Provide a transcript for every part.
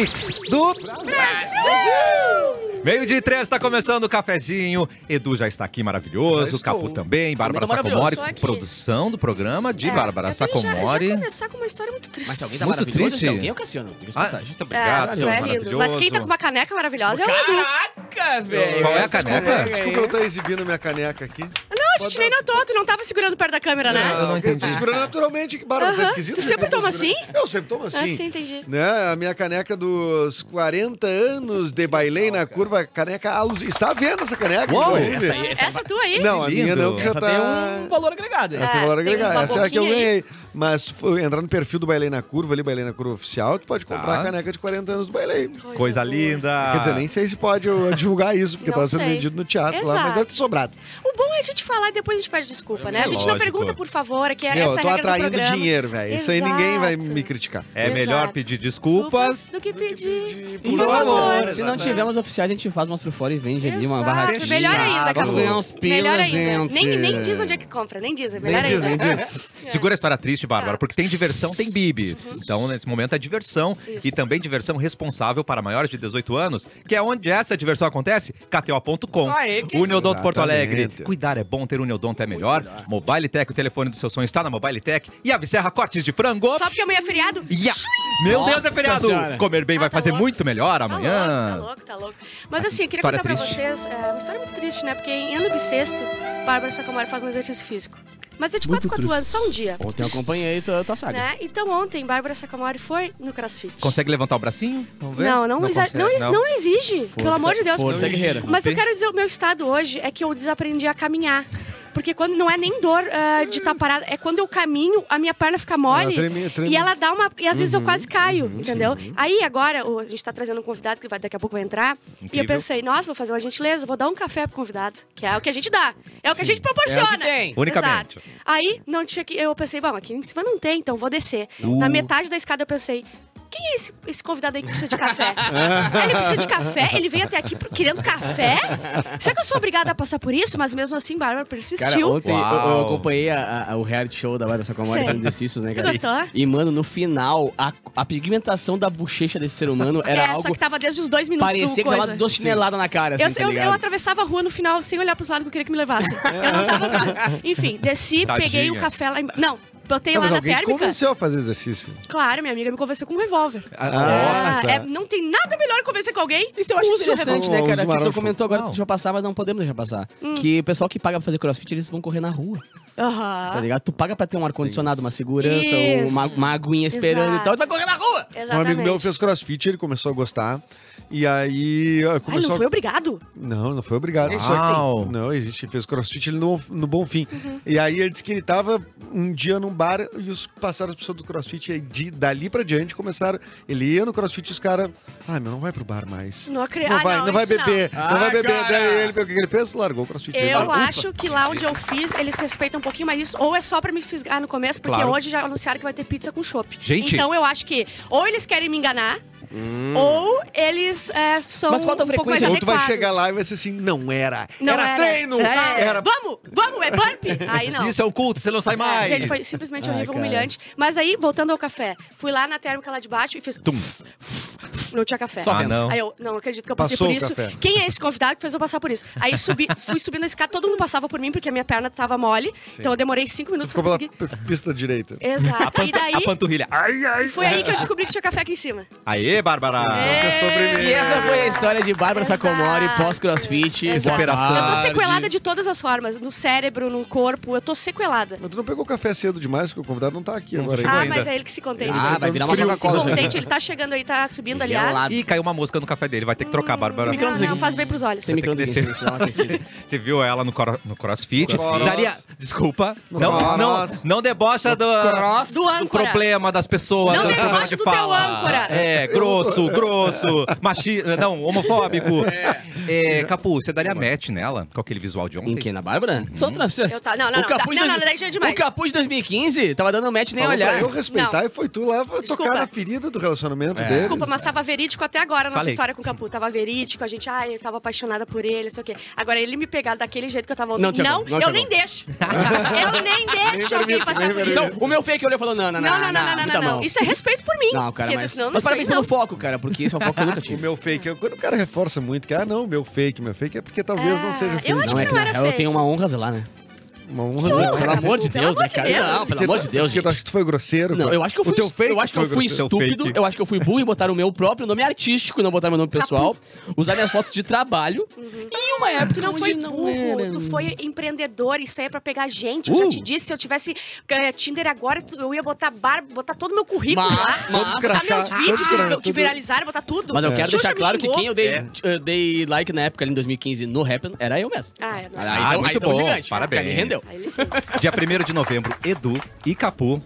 Mix do Meio de três, está começando o cafezinho. Edu já está aqui maravilhoso, estou. Capu também, Bárbara tô Sacomori, produção do programa de É, Bárbara eu tenho já- Sacomori. Já, começar com uma história muito triste. Mas alguém tá Muito triste. alguém é o Cassiano. Ah, muito É, obrigado, é maravilhoso. Mas quem tá com uma caneca maravilhosa é o Edu. Caraca, velho. Qual é a caneca? Desculpa eu estar exibindo minha caneca aqui. Não, a gente nem notou, tu não tava segurando perto da câmera, né? eu não entendi. Tô segurando naturalmente, que barulho, tá Aham. esquisito. Tu sempre Eu tô toma segurando- assim? Eu sempre tomo assim. Ah, sim, entendi. Né? A minha caneca dos 40 anos de bailei na curva, caneca alus. Está vendo essa caneca? Uou, inclusive? essa aí- essa- Essa tua aí? Não, a minha não, que já Essa tá... tem um valor agregado. Essa hein? tem É, valor tem agregado. uma Essa é a que eu boquinha aí. ganhei. Mas foi entrar no perfil do Bailei na Curva, ali, Bailei na Curva Oficial, tu pode comprar Tá. a caneca de 40 anos do Bailei. Coisa boa. linda. Quer dizer, nem sei se pode eu divulgar isso, porque Não tá sendo sei. vendido no teatro lá, Exato. mas deve ter sobrado. O bom é a gente falar e depois a gente pede desculpa, né? A gente não Lógico. pergunta, por favor, que é Meu, essa eu tô regra do atraindo programa. dinheiro, velho. Isso aí ninguém vai Exato. me criticar. É Exato. melhor pedir desculpas. do que pedir. Por Por favor. Se não tivermos oficiais, a gente faz umas por fora e vende ali uma Exato. barraquinha. Melhor ainda, Vamos Capu. ganhar uns Melhor ainda. gente. Nem, nem diz onde é que compra, nem diz. É melhor Nem diz, ainda. nem diz. Segura a história triste, Bárbara, Tá. porque tem diversão, tem bibis. Então, nesse momento, é diversão. Isso. E também diversão responsável para maiores de 18 anos, que é onde essa diversão acontece, KTO.com. Aê, que Uniodonto Porto. Alegre. Cuidar é bom, ter Uniodonto é melhor. Mobile Tech, o telefone do seu sonho está na Mobile Tech. E a Serra Cortes de Frango. Só porque amanhã é feriado. Ya! Meu Deus, é Nossa feriado! Senhora. Comer bem Ah, vai tá fazer louco. muito melhor Tá amanhã. louco, tá louco, tá louco. Mas assim, eu queria História contar pra vocês é, uma história muito triste, né? Porque em ano bissexto, Bárbara Sacomori faz um exercício físico. Mas é de 4 4 anos, só um dia. Ontem eu acompanhei tua, tua saga. Né? Então ontem, Bárbara Sacomori foi no CrossFit. Consegue levantar o bracinho? Vamos ver? Não, não, exa- consegue, não, ex- não exige, pelo amor de Deus. Força guerreira. Mas eu quero dizer, o meu estado hoje é que eu desaprendi a caminhar. Porque quando não é nem dor ah, de estar parada, é quando eu caminho, a minha perna fica mole Ela treme- treme. e ela dá uma. E às vezes Uhum, eu quase caio, entendeu? Aí agora, o- a gente tá trazendo um convidado que vai, daqui a pouco vai entrar. E Incrível. eu pensei, nossa, vou fazer uma gentileza, vou dar um café pro convidado. Que é o que a gente dá. É o que a gente proporciona. É. Unicamente. Exato. Aí não tinha que. Eu pensei, bom, aqui em cima não tem, então vou descer. Na Uh. metade da escada eu pensei. Quem é esse, esse convidado aí que precisa de café? ele precisa de café? Ele veio até aqui querendo café? Será que eu sou obrigada a passar por isso? Mas mesmo assim, Bárbara persistiu. Cara, ontem eu, eu acompanhei a- a- o reality show da Bárbara Sacomori fazendo exercícios, né, cara? gostou? E, mano, no final, a, a pigmentação da bochecha desse ser humano era é, algo... só que tava desde os dois minutos Parecia do que tava coisa. duas chineladas na cara, assim, Eu, tá eu, eu atravessava a rua no final sem olhar pros lados que eu queria que me levasse. Eu não tava. Enfim, desci, Tadinha. peguei o café lá embaixo. Não, botei Não, lá mas na térmica. convenceu a fazer exercício. Claro, minha amiga me convenceu com um revólver. Ah, tá. é, não tem nada melhor que convencer com alguém. Isso eu acho Uso interessante, né, cara? Que tu comentou agora Não. deixa eu passar, mas não podemos deixar passar. Hum. Que o pessoal que paga pra fazer crossfit, eles vão correr na rua, Aham. tá ligado? Tu paga pra ter um ar-condicionado, uma segurança, uma, uma aguinha esperando Exato. e tal, tu vai correr na rua! Exatamente. Um amigo meu fez crossfit, ele começou a gostar. E aí ah, Ai, começou não a- foi obrigado? Não, não foi obrigado. Uau. Só que, não, existe, fez crossfit ele no, no Bom Fim. Uhum. E aí ele disse que ele tava um dia num bar e os passaram as pessoas do crossfit. E aí de, dali pra diante começaram. Ele ia no crossfit e os caras. Ah, meu, não vai pro bar mais. Não acredito. Não ah, vai, não, vai isso beber, não, Ah, vai beber. cara. Daí ele, o que ele fez? Largou o crossfit. Ele Eu "Ufa." acho que lá onde eu fiz, eles respeitam um pouquinho mais isso. Ou é só pra me fisgar no começo, porque Claro. hoje já anunciaram que vai ter pizza com chopp. Gente. Então eu acho que ou eles querem me enganar, ou eles é, são Mas qual a um frequência? Ou tu vai chegar lá e vai ser assim, não era. Não era, era. treino! É. Era Vamos, vamos, é burp? Aí não. Isso é um culto, você não sai mais. Gente, foi simplesmente Ai, horrível, cara. humilhante. Mas aí, voltando ao café, fui lá na térmica lá de baixo e fiz. Tum. Não tinha café. Só Ah, não. Aí eu, não acredito que eu passei Passou por isso. café. Quem é esse convidado que fez eu passar por isso? Aí subi, fui subindo a escada, todo mundo passava por mim, porque a minha perna tava mole. Então eu demorei cinco Tu minutos pra ficou pela conseguir. pista direita. Exato. E daí, a panturrilha. Ai, ai. foi aí que eu descobri que tinha café aqui em cima. Aê, Bárbara. É. E essa foi a história de Bárbara Exato. Sacomori, pós-crossfit. Superação. Eu tô sequelada de todas as formas. No cérebro, no corpo, eu tô sequelada. Mas tu não pegou café cedo demais, porque o convidado não tá aqui Não agora. Ah, ainda. mas é ele que se contente. Ah, vai virar uma se Coca-Cola. isso aí. contente, ele tá chegando aí, tá subindo, Gelado. Ih, caiu uma mosca no café dele. Vai ter que trocar, Bárbara. Não, não, faz bem pros olhos. Tem micro-ondas aqui, descer. Você viu ela no, cro- no crossfit. Cross. Daria. Desculpa. No Não, não, cross. não debocha do, Cross. Do do problema das pessoas. Não do debocha problema de do teu fala. âncora. É, grosso, grosso, machista. Não, homofóbico. É, Capu, você daria match nela com aquele visual de ontem? Em quem? Na Bárbara? Só outra- Eu tá, não, não, o não, capuz não, dois- não, é demais. O capuz de 2015 tava dando match nem Falou olhar. pra eu respeitar Não. e foi tu lá pra Desculpa. tocar na ferida do relacionamento É. deles. Desculpa, mas tava verídico até agora a nossa Falei. história com o Capu. Tava verídico, a gente, ai, eu tava apaixonada por ele, não sei o quê. Agora, ele me pegar daquele jeito que eu tava ontem, Não, não, não, eu nem deixo. eu nem deixo alguém passar nem por isso. Não, o meu fake olhou e falou: não, não, não. Não, não, não, não, não. Isso é respeito por mim. Não, cara, porque mas. senão eu não Mas parabéns não. pelo foco, cara, porque esse é o foco que eu nunca O tive. meu fake, eu- quando o cara reforça muito que, ah, não, meu fake, meu fake é porque talvez É, não seja eu fake. acho Não, é que não na era real eu fake. tenho uma honra zelar, né? Uma honra Que não. honra? Pelo amor de Deus, né, de cara? Deus. Não, pelo amor de Deus, gente. acha que tu foi grosseiro? Não, eu acho que eu O fui, teu fake eu acho que eu fui estúpido, fake. eu acho que eu fui burro em botar o meu próprio nome artístico, não botar meu nome pessoal, usar minhas fotos de trabalho. E em uma época Tu não onde foi não burro, era- tu foi empreendedor, isso aí é pra pegar gente. Eu já Uh. te disse, se eu tivesse eh, Tinder agora, eu ia botar bar, botar todo o meu currículo Mas- lá. mas- botar meus vídeos que, viralizaram, botar tudo. Mas eu quero deixar claro que quem eu dei, É. eh, dei like na época ali em 2015 no Happen era eu mesmo. Ah, é. Ah, deu- muito bom, gigante. parabéns. Rendeu. Sim. Dia 1 de novembro, Edu e Capu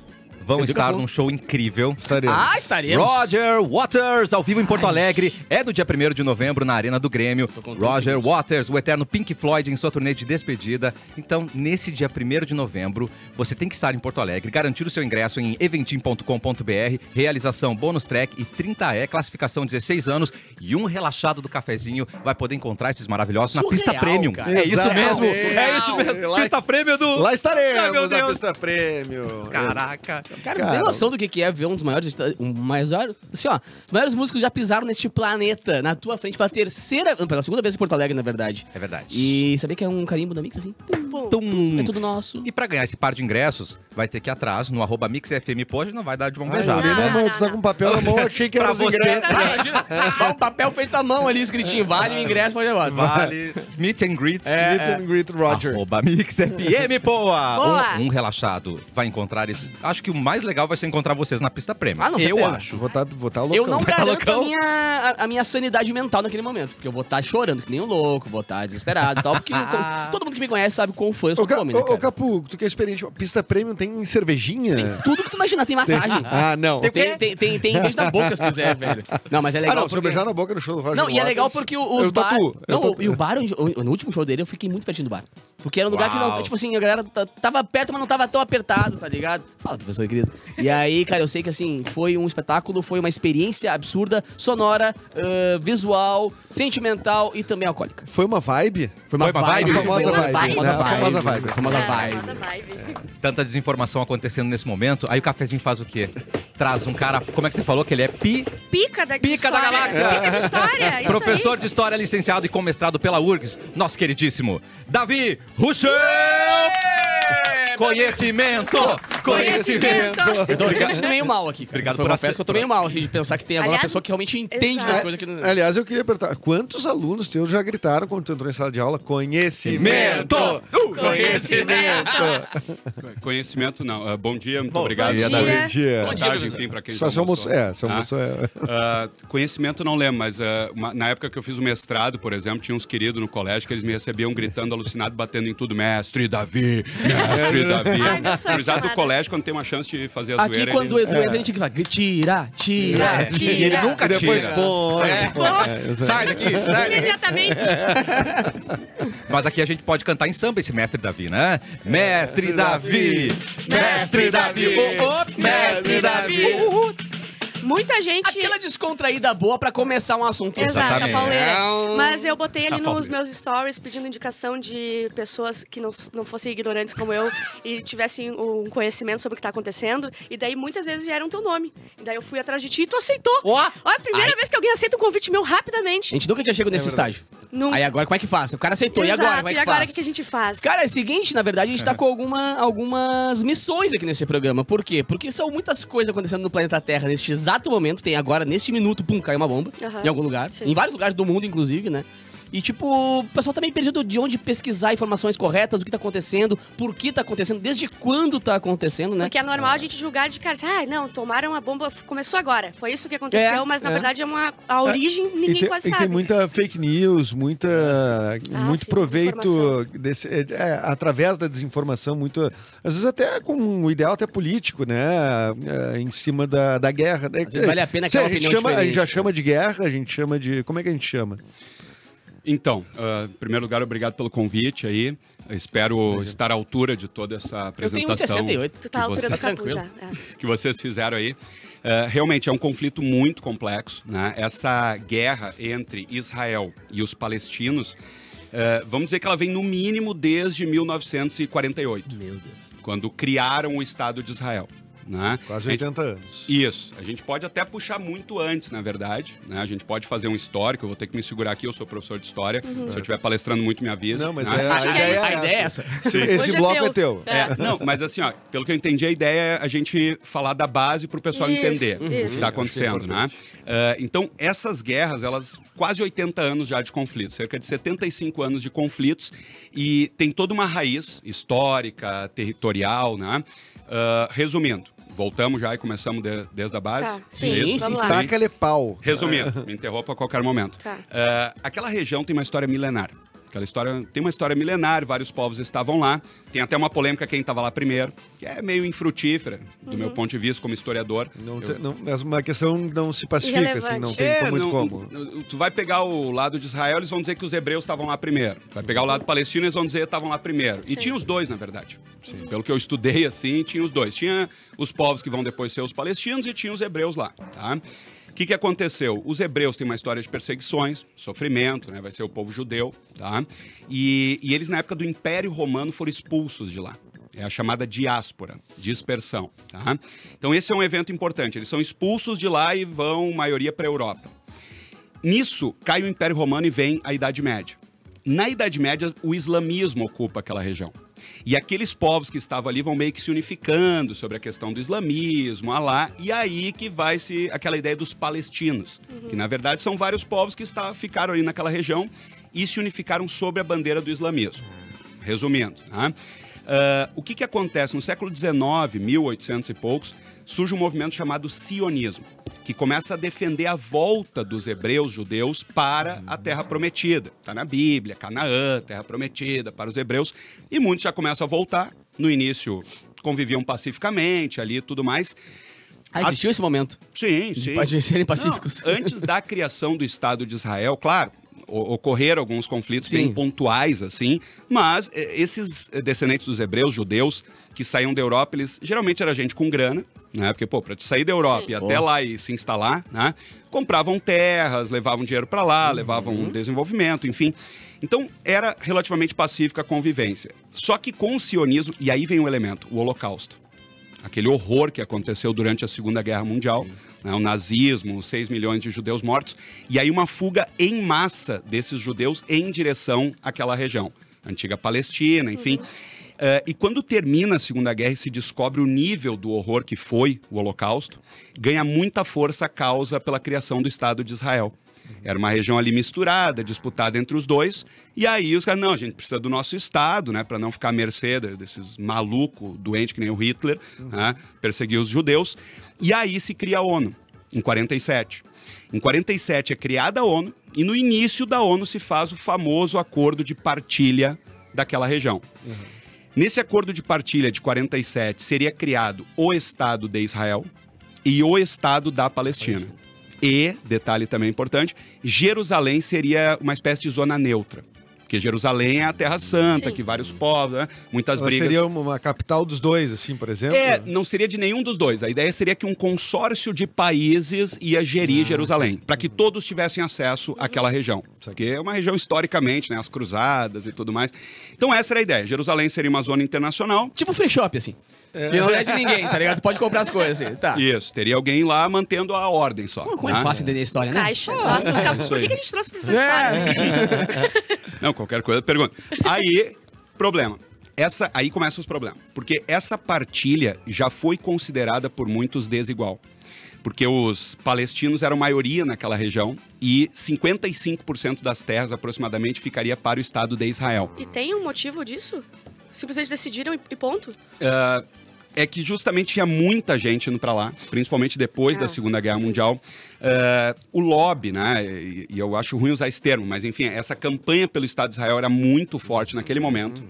vão estar Capu. num show incrível. Estaremos. Ah, estaremos. Roger Waters, ao vivo em Porto Alegre. É do dia 1 de novembro na Arena do Grêmio. Roger. Waters, o eterno Pink Floyd, em sua turnê de despedida. Então, nesse dia 1 de novembro, você tem que estar em Porto Alegre, garantir o seu ingresso em eventim.com.br, realização bônus track e 30E, classificação 16 anos e um relaxado do cafezinho. Vai poder encontrar esses maravilhosos na Surreal, pista premium. cara. É isso mesmo. É isso mesmo. Lá- Pista premium do. Lá estaremos, Ai, meu na Deus. pista prêmio. Caraca. Cara, Cara, você tem noção do que que é ver um dos maiores. Um maior, assim, ó, os maiores músicos já pisaram neste planeta, na tua frente, pela terceira. Pela segunda vez em Porto Alegre, na verdade. É verdade. E saber que é um carimbo da Mix, assim? Bom, Tum. É tudo nosso. E pra ganhar esse par de ingressos, vai ter que ir atrás no arroba MixFM Pode, não vai dar de mão Ai, beijada. Né? Não, tu tá com papel na mão, achei que era Pra os você. ingressos. Ah, imagina, um papel feito à mão ali, escritinho, vale o ingresso, pode levar. Vale. Meet and greet. É. Meet and greet Roger. Arroba MixFM, boa! Boa. Um, um relaxado vai encontrar isso. Acho que o mais legal vai ser encontrar vocês na pista prêmio. Ah, não, Eu certeza. acho. Vou estar vou tá loucão. Eu não Vai tá garanto a loucão? minha, a, a minha sanidade mental naquele momento, porque eu vou estar chorando que nem um louco, vou estar desesperado e tal, porque todo mundo que me conhece sabe quão fã eu sou Ô, homem, né, ô, ô, cara? Capu, tu que é experiente, pista premium tem cervejinha? Tudo que tu imaginar, tem massagem. Ah, não. Tem- Tem, tem, tem, tem beijo na boca, se quiser, velho. Não, mas é Ah, legal não, se eu porque... beijar na boca no show do Roger Não, e é legal Waters, porque o- os eu bar... tatuo, eu Não, tatuo. e o bar, onde- no último show dele, eu fiquei muito pertinho do bar. Porque era um lugar que Uau. não, tipo assim, a galera tava perto, mas não tava tão apertado, tá ligado? Fala, professor querido. E aí, cara, eu sei que assim, foi um espetáculo, foi uma experiência absurda, sonora, ãh, visual, sentimental e também alcoólica. Foi uma vibe? Foi uma Foi uma vibe? vibe. A famosa foi uma vibe, famosa né? A vibe. famosa vibe. Famosa É, vibe. famosa vibe. Tanta desinformação acontecendo nesse momento. Aí o cafezinho faz o quê? Traz um cara, como é que você falou? Que ele é pi, Pica da, Pica da galáxia. Pica de história. isso professor de história licenciado e com mestrado pela URGS, nosso queridíssimo Davi Ruschel! Conhecimento! Conhecimento! Eu tô, eu tô meio mal aqui, cara. Obrigado Foi por uma faz que eu tô meio mal, assim, de pensar que tem agora uma Aliás, pessoa que realmente entende exato. das coisas que... não- Aliás, eu queria perguntar, quantos alunos teus já gritaram quando tu entrou em sala de aula? Conhecimento! Uh, Conhecimento! Conhecimento não. Ah, bom dia, muito Bom obrigado. dia, Boa Davi. Bom dia. Bom dia, tarde, enfim, para quem Só já se almoçou. É, se Ah. é. Ah, conhecimento não lembro, mas ah, uma- na época que eu fiz o mestrado, por exemplo, tinha uns queridos no colégio que eles me recebiam gritando, alucinado, batendo em tudo. Mestre Davi, mestre Davi. Não sou Cruzado do colégio, quando tem uma chance de fazer a Aqui, zoeira... quando o ele... Edu entra, a gente fala, tira, tira, É, tira. e ele nunca E depois tira. põe. É. põe. É. Sai daqui, sai daqui. Imediatamente. Mas aqui a gente pode cantar em samba esse mestre Davi, né? Mestre Davi! Mestre Davi! Mestre Davi! Muita gente. Aquela descontraída boa pra começar um assunto. Exato, a Exatamente. pauleira. Mas eu botei ali A nos pauleira. meus stories pedindo indicação de pessoas que não, não fossem ignorantes como eu e tivessem um conhecimento sobre o que tá acontecendo. E daí muitas vezes vieram teu nome. E daí eu fui atrás de ti e tu aceitou. Ó, Olha, a primeira vez que alguém aceita um convite meu A rapidamente. gente nunca tinha chegado nesse estágio. Nunca. Aí agora como é que faz? O cara aceitou, Exato. e agora? Como é que e agora o que que a gente faz? Cara, é o seguinte, na verdade, a gente tá com alguma, algumas missões aqui nesse programa. Por quê? Porque são muitas coisas acontecendo no planeta Terra neste exato momento. Tem agora, neste minuto, pum, caiu uma bomba. Em algum lugar. Sim. Em vários lugares do mundo, inclusive, né? E, tipo, o pessoal tá meio perdido de onde pesquisar informações corretas, o que tá acontecendo, por que tá acontecendo, desde quando tá acontecendo, né? Porque é normal a gente julgar de cara, ah, não, tomaram a bomba, começou agora. Foi isso que aconteceu, É, mas na é. verdade é uma a origem E ninguém tem, quase e sabe. tem muita fake news, muita, Ah, muito sim, proveito desse, é, é, através da desinformação, muito, às vezes até com o ideal até político, né? É, em cima da, da guerra. né? Às vezes vale a pena aquela a gente opinião chama, A gente já diferente. chama de guerra, a gente chama de. Como é que a gente chama? Então, ah, em primeiro lugar, obrigado pelo convite aí. Eu espero estar à altura de toda essa Eu tenho apresentação 1,68. Tu tá à que, altura você- do tranquilo. já. é. que vocês fizeram aí. Ah, realmente é um conflito muito complexo. Né? Essa guerra entre Israel e os palestinos, ah, vamos dizer que ela vem no mínimo desde 1948, Meu Deus. quando criaram o Estado de Israel. Né? Quase A gente- 80 anos. Isso. A gente pode até puxar muito antes, na verdade. Né? A gente pode fazer um histórico. Eu vou ter que me segurar aqui. Eu sou professor de história. Se eu estiver palestrando muito, me avisa. Não, mas né? é, a é ideia isso. é A ideia é essa. essa. Esse Hoje é bloco teu. é teu. É, não, mas assim, ó, pelo que eu entendi, a ideia é a gente falar da base para o pessoal Isso, entender o que isso. está acontecendo, né? Ah, então, essas guerras, elas quase 80 anos já de conflitos, cerca de 75 anos de conflitos, e tem toda uma raiz histórica, territorial, né? Ah, resumindo, voltamos já e começamos de- desde a base. Tá, É sim, isso? vamos lá. Taca-lhe pau. Resumindo, me interrompa a qualquer momento. Tá. Ah, aquela região tem uma história milenar. Aquela história tem uma história milenar, vários povos estavam lá. Tem até uma polêmica quem estava lá primeiro, que é meio infrutífera, do Uhum. meu ponto de vista como historiador. Não, Eu- não, mas uma questão não se pacifica, assim, não tem É, muito não- como. Tu vai pegar o lado de Israel, eles vão dizer que os hebreus estavam lá primeiro. Tu vai pegar o lado palestino, eles vão dizer que estavam lá primeiro. E Sim. tinha os dois, na verdade. Pelo que eu estudei, assim, tinha os dois. Tinha os povos que vão depois ser os palestinos e tinha os hebreus lá, tá? O que, que aconteceu? Os hebreus têm uma história de perseguições, sofrimento, né? Vai ser o povo judeu, tá? E, e eles, na época do Império Romano, foram expulsos de lá. É a chamada diáspora, dispersão, tá? Então esse é um evento importante. Eles são expulsos de lá e vão, maioria, para a Europa. Nisso, cai o Império Romano e vem a Idade Média. Na Idade Média, o islamismo ocupa aquela região. E aqueles povos que estavam ali vão meio que se unificando sobre a questão do islamismo, Alá, e aí que vai se aquela ideia dos palestinos, que na verdade são vários povos que está, ficaram ali naquela região e se unificaram sobre a bandeira do islamismo. Resumindo, tá? Ah, o que, que acontece? No século XIX, 1800 e poucos, surge um movimento chamado sionismo, que começa a defender a volta dos hebreus judeus para a Terra Prometida. Está na Bíblia, Canaã, Terra Prometida, para os hebreus. E muitos já começam a voltar. No início, conviviam pacificamente ali e tudo mais. Ah, existiu esse momento. Sim, De sim. pode serem pacíficos. Não, antes da criação do Estado de Israel, claro, o- ocorreram alguns conflitos Sim. bem pontuais, assim, mas eh, esses descendentes dos hebreus, judeus, que saíam da Europa, eles geralmente era gente com grana, né? Porque, pô, pra te sair da Europa Sim. e até Pô. lá e se instalar, né? Compravam terras, levavam dinheiro para lá, levavam Uhum. um desenvolvimento, enfim. Então, era relativamente pacífica a convivência. Só que com o sionismo, e aí vem o elemento, o holocausto aquele horror que aconteceu durante a Segunda Guerra Mundial, né, o nazismo, 6 milhões de judeus mortos, e aí uma fuga em massa desses judeus em direção àquela região, antiga Palestina, enfim. Eh, e quando termina a Segunda Guerra e se descobre o nível do horror que foi o Holocausto, ganha muita força a causa pela criação do Estado de Israel. Era uma região ali misturada, disputada entre os dois. E aí os caras, não, a gente precisa do nosso Estado, né? Para não ficar à mercê de- desses malucos, doentes que nem o Hitler, né, perseguir os judeus. E aí se cria a ONU, em 47. Em 47 é criada a ONU e no início da ONU se faz o famoso acordo de partilha daquela região. Nesse acordo de partilha de 47 seria criado o Estado de Israel e o Estado da Palestina. E, detalhe também importante, Jerusalém seria uma espécie de zona neutra. Porque Jerusalém é a Terra Santa, Sim. que vários povos, né? muitas Ela brigas. seria uma, capital dos dois, assim, por exemplo? É, não seria de nenhum dos dois. A ideia seria que um consórcio de países ia gerir Jerusalém, para que todos tivessem acesso àquela região. Porque é uma região historicamente, né, as cruzadas e tudo mais. Então essa era a ideia. Jerusalém seria uma zona internacional. Tipo free shop, assim. E não é de ninguém, tá ligado? Pode comprar as coisas, assim. Tá. Isso, teria alguém lá mantendo a ordem só. Como é né? fácil entender a história, né? Caixa. Nossa, acabou. isso por que, a gente trouxe de história, gente? Não, qualquer coisa, pergunta. Aí, problema. Essa, aí começam os problemas. Porque essa partilha já foi considerada por muitos desigual. Porque os palestinos eram maioria naquela região e 55% das terras aproximadamente ficaria para o Estado de Israel. E tem um motivo disso? Simplesmente decidiram e- e ponto? Ah, é que justamente tinha muita gente indo para lá, principalmente depois Ah, da Segunda Guerra Mundial. Ah, o lobby, né? E, e eu acho ruim usar esse termo, mas enfim, essa campanha pelo Estado de Israel era muito forte naquele momento.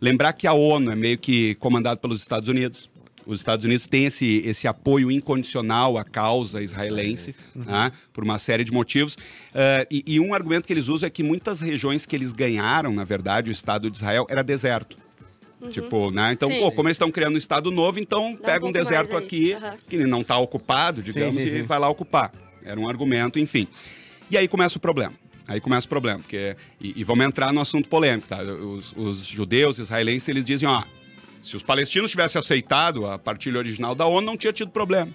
Lembrar que a ONU é meio que comandada pelos Estados Unidos. Os Estados Unidos têm esse, esse apoio incondicional à causa israelense, né, por uma série de motivos. Ah, e, e um argumento que eles usam é que muitas regiões que eles ganharam, na verdade, o Estado de Israel, era deserto. Tipo, né? Então, Sim. pô, como eles estão criando um estado novo, então um pega um, pouco deserto aqui Aham. que não está ocupado, digamos, sim, e sim. vai lá ocupar. Era um argumento, enfim. E aí começa o problema. Aí começa o problema, porque e, e vamos entrar no assunto polêmico, tá? Os, os judeus israelenses eles dizem, ó, se os palestinos tivessem aceitado a partilha original da ONU, não tinha tido problema.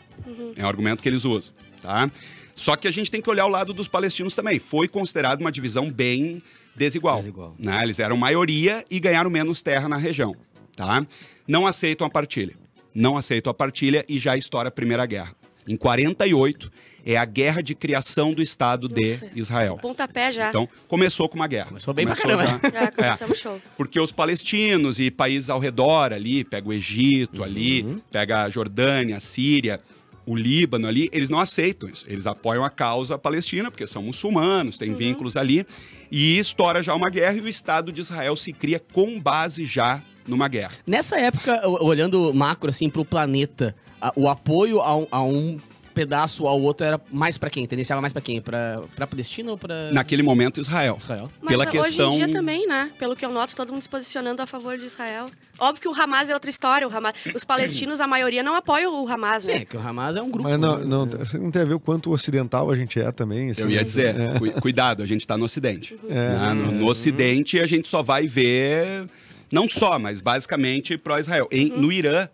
É um argumento que eles usam, tá? Só que a gente tem que olhar o lado dos palestinos também. Foi considerado uma divisão bem desigual. Desigual. né? Eles eram maioria e ganharam menos terra na região, tá? Não aceitam a partilha. Não aceitam a partilha e já estoura a Primeira Guerra. Em 48 é a guerra de criação do Estado de Nossa. Israel. Pontapé já. Então, começou com uma guerra. Começou bem pra Começou caramba, já- Já começamos show. porque os palestinos e países ao redor ali, pega o Egito ali, Uhum. pega a Jordânia, a Síria, o Líbano ali, eles não aceitam isso. Eles apoiam a causa palestina, porque são muçulmanos, têm vínculos ali. E estoura já uma guerra e o Estado de Israel se cria com base já numa guerra. Nessa época, o- olhando macro, assim, pro planeta, a- o apoio a um, a um pedaço ao outro era mais pra quem? Tendenciava mais pra quem? Pra, pra Palestina ou pra Naquele momento, Israel. Israel? Mas Pela hoje questão- em dia também, né? Pelo que eu noto, todo mundo se posicionando a favor de Israel. Óbvio que o Hamas é outra história. O Hamas... Os palestinos, a maioria, não apoiam o Hamas, Sim, né? é que o Hamas é um grupo. Mas não, né? não, não tem a ver o quanto ocidental a gente é também. assim, Eu ia né? dizer, É. cu- cuidado, a gente está no Ocidente. É. né? No, no Ocidente, a gente só vai ver, não só, mas basicamente pró-Israel. Em- Uhum. No Irã,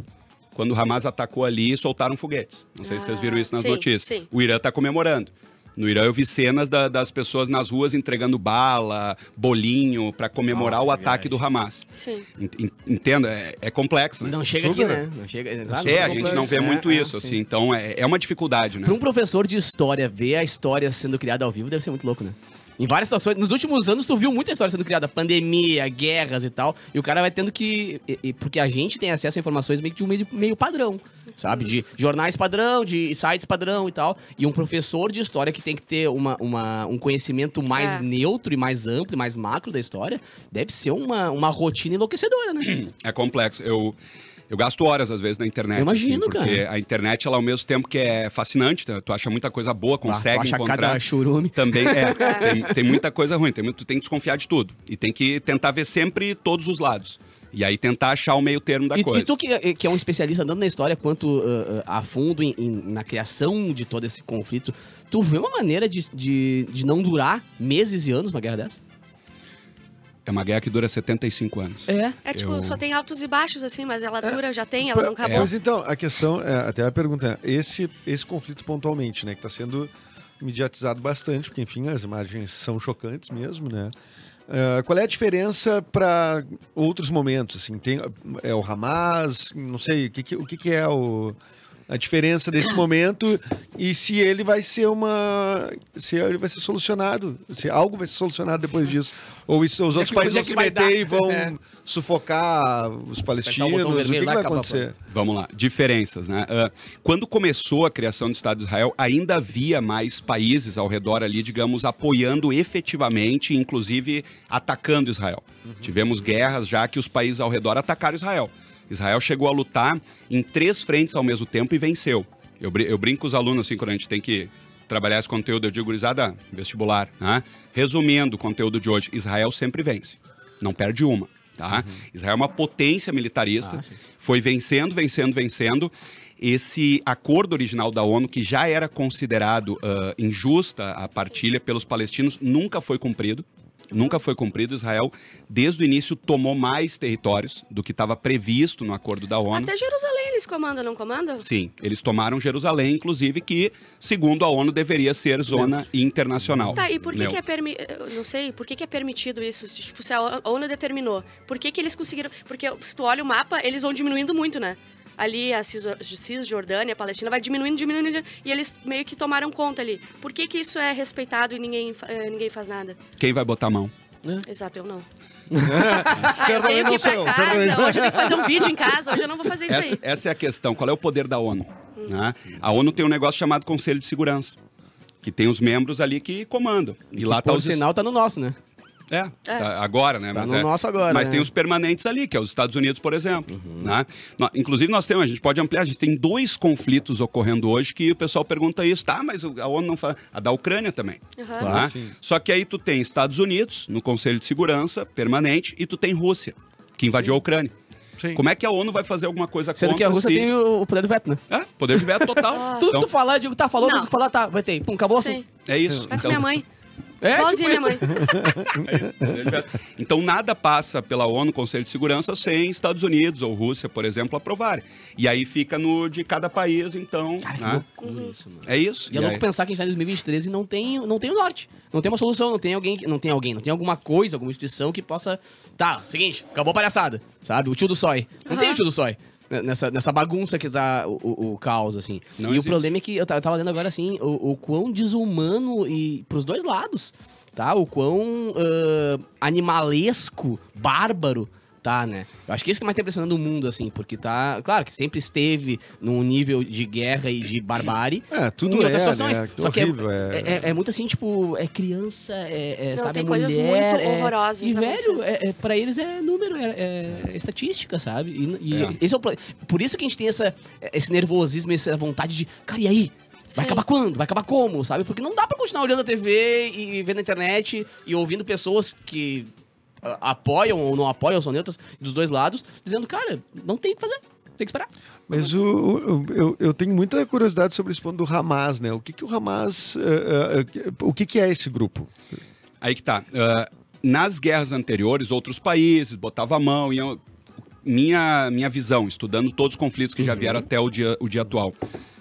quando o Hamas atacou ali, soltaram foguetes. Não sei se vocês Ah, viram isso nas sim, notícias. sim. O Irã está comemorando. No Irã eu vi cenas da- das pessoas nas ruas entregando bala, bolinho, para comemorar Nossa, o ataque do Hamas. Sim. En- en- Entenda, é, é complexo, né? Não chega Super. aqui, né? Não chega. claro, É, a não gente não vê complexo. muito É, isso, é, assim. sim. Então é, é uma dificuldade, né? Pra um professor de história ver a história sendo criada ao vivo deve ser muito louco, né? Em várias situações. Nos últimos anos, tu viu muita história sendo criada, pandemia, guerras e tal. E o cara vai tendo que. e- e- porque a gente tem acesso a informações meio que de um meio, meio padrão. Sabe? De jornais padrão, de sites padrão e tal. E um professor de história que tem que ter uma, uma- um conhecimento mais É. neutro e mais amplo e mais macro da história, deve ser uma, uma rotina enlouquecedora, né? É complexo. Eu, eu gasto horas, às vezes, na internet. Eu imagino, assim, porque cara. a internet, ela, ao mesmo tempo que é fascinante, tu acha muita coisa boa, consegue tu acha encontrar. cada churume. Também é. tem, tem muita coisa ruim. Tem, muito- tu tem que desconfiar de tudo. E tem que tentar ver sempre todos os lados. E aí tentar achar o meio termo da E, coisa. e tu que, que é um especialista andando na história quanto uh, uh, a fundo em- em- na criação de todo esse conflito, tu vê uma maneira de, de, de não durar meses e anos uma guerra dessa? É uma guerra que dura 75 anos. É. É tipo, Eu- só tem altos e baixos, assim, mas ela dura, já tem, ela não acabou. Mas então, a questão, é, até a pergunta é, esse, esse conflito pontualmente, né, que está sendo mediatizado bastante, porque, enfim, as imagens são chocantes mesmo, né? Ah, qual é a diferença para outros momentos? Assim, tem, é o Hamas, não sei, o que, que- o que, que é o, a diferença desse momento e se ele vai ser uma. se ele vai ser solucionado, se algo vai ser solucionado depois disso. Ou isso, os outros que- países é vão que se meter dar? e vão É. sufocar os palestinos. O que, vermelho que lá vai acontecer? Vamos lá, diferenças, né? Ah, quando começou a criação do Estado de Israel, ainda havia mais países ao redor ali, digamos, apoiando efetivamente, inclusive atacando Israel. Tivemos guerras já que os países ao redor atacaram Israel. Israel chegou a lutar em três frentes ao mesmo tempo e venceu. Eu, brin- eu brinco com os alunos assim, quando a gente tem que trabalhar esse conteúdo, eu digo, gurizada, vestibular, né? Resumindo o conteúdo de hoje, Israel sempre vence. Não perde uma, tá? Israel é uma potência militarista, Ah, foi vencendo, vencendo, vencendo. Esse acordo original da ONU, que já era considerado ah, injusta a partilha pelos palestinos, nunca foi cumprido. Nunca foi cumprido. Israel, desde o início, tomou mais territórios do que estava previsto no acordo da ONU. Até Jerusalém eles comandam, não comandam? Sim, eles tomaram Jerusalém, inclusive, que, segundo a ONU, deveria ser zona internacional. Tá, e por que, Neutro. que é permitido? Não sei, por que, que é permitido isso? Tipo, se a ONU determinou, por que, que eles conseguiram. Porque se tu olha o mapa, eles vão diminuindo muito, né? Ali a Cis- Cisjordânia, a Palestina vai diminuindo, diminuindo, e eles meio que tomaram conta ali. Por que, que isso é respeitado e ninguém, eh, ninguém faz nada? Quem vai botar a mão? Exato, eu não. Certamente eu não sou. casa, hoje eu tenho que fazer um vídeo em casa, hoje eu não vou fazer isso Essa, aí. essa é a questão. Qual é o poder da ONU? né? A ONU tem um negócio chamado Conselho de Segurança, que tem os membros ali que comandam. E, lá tá os sinal, tá no nosso, né? É, tá- agora, né? Tá mas no é- nosso agora, Mas né? tem os permanentes ali, que é os Estados Unidos, por exemplo. Uhum. né? Inclusive, nós temos, a gente pode ampliar, a gente tem dois conflitos ocorrendo hoje que o pessoal pergunta isso, tá, mas o- a ONU não fala. A da Ucrânia também. Aham. né? Só que aí tu tem Estados Unidos no Conselho de Segurança permanente e tu tem Rússia, que invadiu a Ucrânia. Sim. Como é que a ONU vai fazer alguma coisa Sendo contra que a Rússia se- tem o, poder do veto, né? É, poder de veto total. Tudo Então, tu falar, digo, tá, falou, Não. tudo tu falar, tá, vai ter. Pum, acabou o Sim. assunto. é isso. Parece Então- minha mãe. É, Igualzinha tipo minha isso. mãe. Então nada passa pela ONU, Conselho de Segurança, sem Estados Unidos ou Rússia, por exemplo, aprovarem. E aí fica no de cada país, então. Cara, que né? loucura isso, mano. É isso. E é louco aí- pensar que a gente tá em 2023 e não tem, não tem o norte. Não tem uma solução, não tem alguém, que- não tem alguém, não tem alguma coisa, alguma instituição que possa. Tá, seguinte, acabou a palhaçada, sabe? O tio do sói. Não tem Aham. o tio do sói. Nessa, nessa bagunça que tá o, o- o caos, assim. Não e existe. o problema é que eu ta- eu tava lendo agora, assim, o, o quão desumano e pros dois lados, tá? O quão ah, animalesco, bárbaro tá, né? Eu acho que isso que mais tá impressionando o mundo, assim, porque tá... Claro que sempre esteve num nível de guerra e de barbárie, É, tudo em outras é, situações. né? Só que é, horrível, é- é, é- é muito assim, tipo, é criança, é, é, Não, sabe, tem é coisas mulher, muito é- horrorosas E, velho, acontecendo. é, é, pra eles é número, é, é estatística, sabe? E, e É. esse é o Por isso que a gente tem essa, esse nervosismo, essa vontade de, cara, e aí? Vai Sim. acabar quando? Vai acabar como, sabe? Porque não dá pra continuar olhando a TV e vendo a internet e ouvindo pessoas que apoiam ou não apoiam, são neutras dos dois lados, dizendo, cara, não tem o que fazer, tem que esperar. Mas o, o- eu, eu tenho muita curiosidade sobre esse ponto do Hamas, né? O que, que o Hamas. eh, eh, o que, que é esse grupo? Aí que tá. Nas guerras anteriores, outros países botavam a mão. Iam... Minha, minha visão, estudando todos os conflitos que já Uhum. vieram até o dia, o dia atual.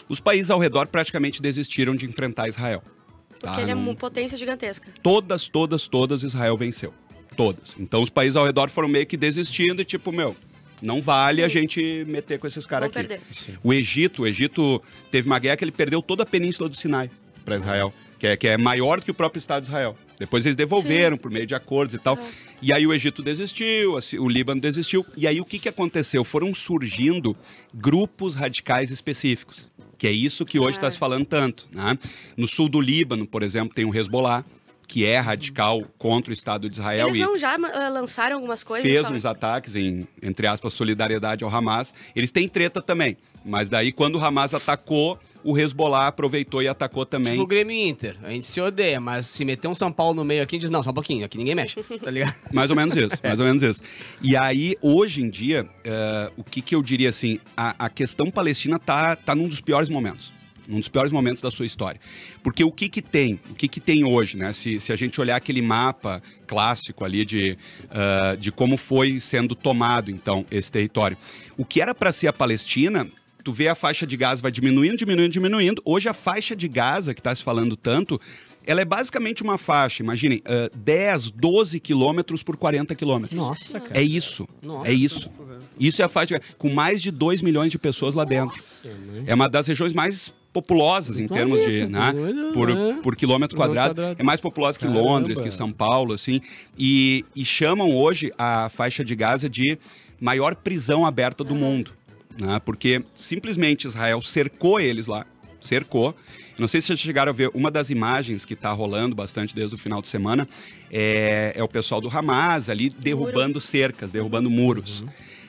Os países ao redor praticamente desistiram de enfrentar Israel. Porque tá? ele é uma potência gigantesca. Todas, todas, todas Israel venceu. Todas. Então os países ao redor foram meio que desistindo e tipo, meu, não vale a Sim. gente meter com esses caras aqui. perder. O Egito, o Egito teve uma guerra que ele perdeu toda a península do Sinai para Israel, que é, que é maior que o próprio Estado de Israel. Depois eles devolveram por meio de acordos e tal. E aí o Egito desistiu, a Si- o Líbano desistiu. E aí o que, que aconteceu? Foram surgindo grupos radicais específicos. Que é isso que hoje está Ah. se falando tanto. Né? No sul do Líbano, por exemplo, tem o Hezbollah, que é radical contra o Estado de Israel. Eles e não já ah, lançaram algumas coisas? fez uns ataques em, entre aspas, solidariedade ao Hamas. Eles têm treta também. Mas daí, quando o Hamas atacou, o Hezbollah aproveitou e atacou também. Tipo o Grêmio Inter, a gente se odeia, mas se meter um São Paulo no meio aqui, diz, não, só um pouquinho, aqui ninguém mexe, tá ligado? Mais ou menos isso, mais ou menos isso. E aí, hoje em dia, eh, o que, que eu diria assim, a, a questão palestina tá, tá num dos piores momentos. Num dos piores momentos da sua história. Porque o que que tem? O que que tem hoje, né? Se, se a gente olhar aquele mapa clássico ali de, ah, de como foi sendo tomado, então, esse território. O que era para ser a Palestina, tu vê a faixa de Gaza vai diminuindo, diminuindo, diminuindo. Hoje a faixa de Gaza, que está se falando tanto, ela é basicamente uma faixa, imaginem, ah, 10, 12 quilômetros por 40 quilômetros. Nossa, cara. É isso. Nossa. É isso. Isso é a faixa de Gaza, com mais de 2 milhões de pessoas lá dentro. É uma das regiões mais populosas em termos de, né, Doido, por, né? por quilômetro quadrado. quadrado. É mais populosa que Caramba. Londres, que São Paulo, assim. E, e chamam hoje a faixa de Gaza de maior prisão aberta do mundo. Né? Porque simplesmente Israel cercou eles lá. Cercou. Não sei se vocês chegaram a ver uma das imagens que está rolando bastante desde o final de semana. É, é o pessoal do Hamas ali derrubando cercas, derrubando muros.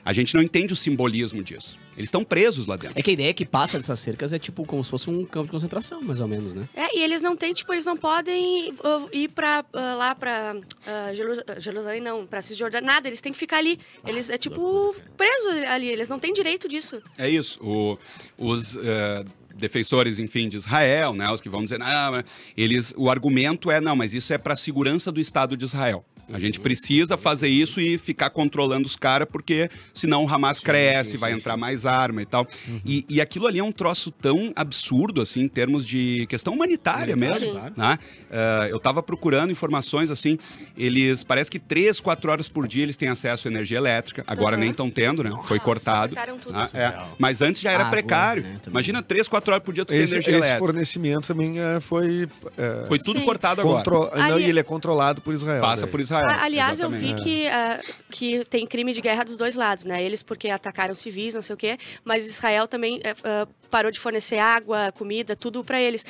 A gente não entende o simbolismo disso. Eles estão presos lá dentro. É que a ideia que passa dessas cercas é tipo como se fosse um campo de concentração, mais ou menos, né? É, e eles não têm, tipo, eles não podem ah, ir pra, ah, lá pra ah, Jerus- ah, Jerusalém, não, pra Cisjordânia, nada, eles têm que ficar ali. Eles, é tipo, presos ali, eles não têm direito disso. É isso. O- os eh, defensores, enfim, de Israel, né, os que vão dizer, mas eles, o argumento é, não, mas isso é para a segurança do Estado de Israel. A gente precisa fazer isso e ficar controlando os caras, porque senão o Hamas cresce, vai entrar mais arma e tal. E, e aquilo ali é um troço tão absurdo, assim, em termos de questão humanitária mesmo. claro. né? Eh, eu tava procurando informações, assim, eles, parece que três, quatro horas por dia eles têm acesso à energia elétrica. Agora Aham. nem estão tendo, né? Foi cortado. né? É, mas antes já era Água, precário. né, também. Imagina três, quatro horas por dia tu tem Esse, energia esse elétrica. fornecimento também eh, foi. eh, Foi tudo Sim. cortado agora. contro- não, Aí- e ele é controlado por Israel. Passa daí. por Israel. A- aliás, eu vi que, ah, que tem crime de guerra dos dois lados, né? Eles porque atacaram civis, não sei o quê, mas Israel também eh, ah, parou de fornecer água, comida, tudo pra eles.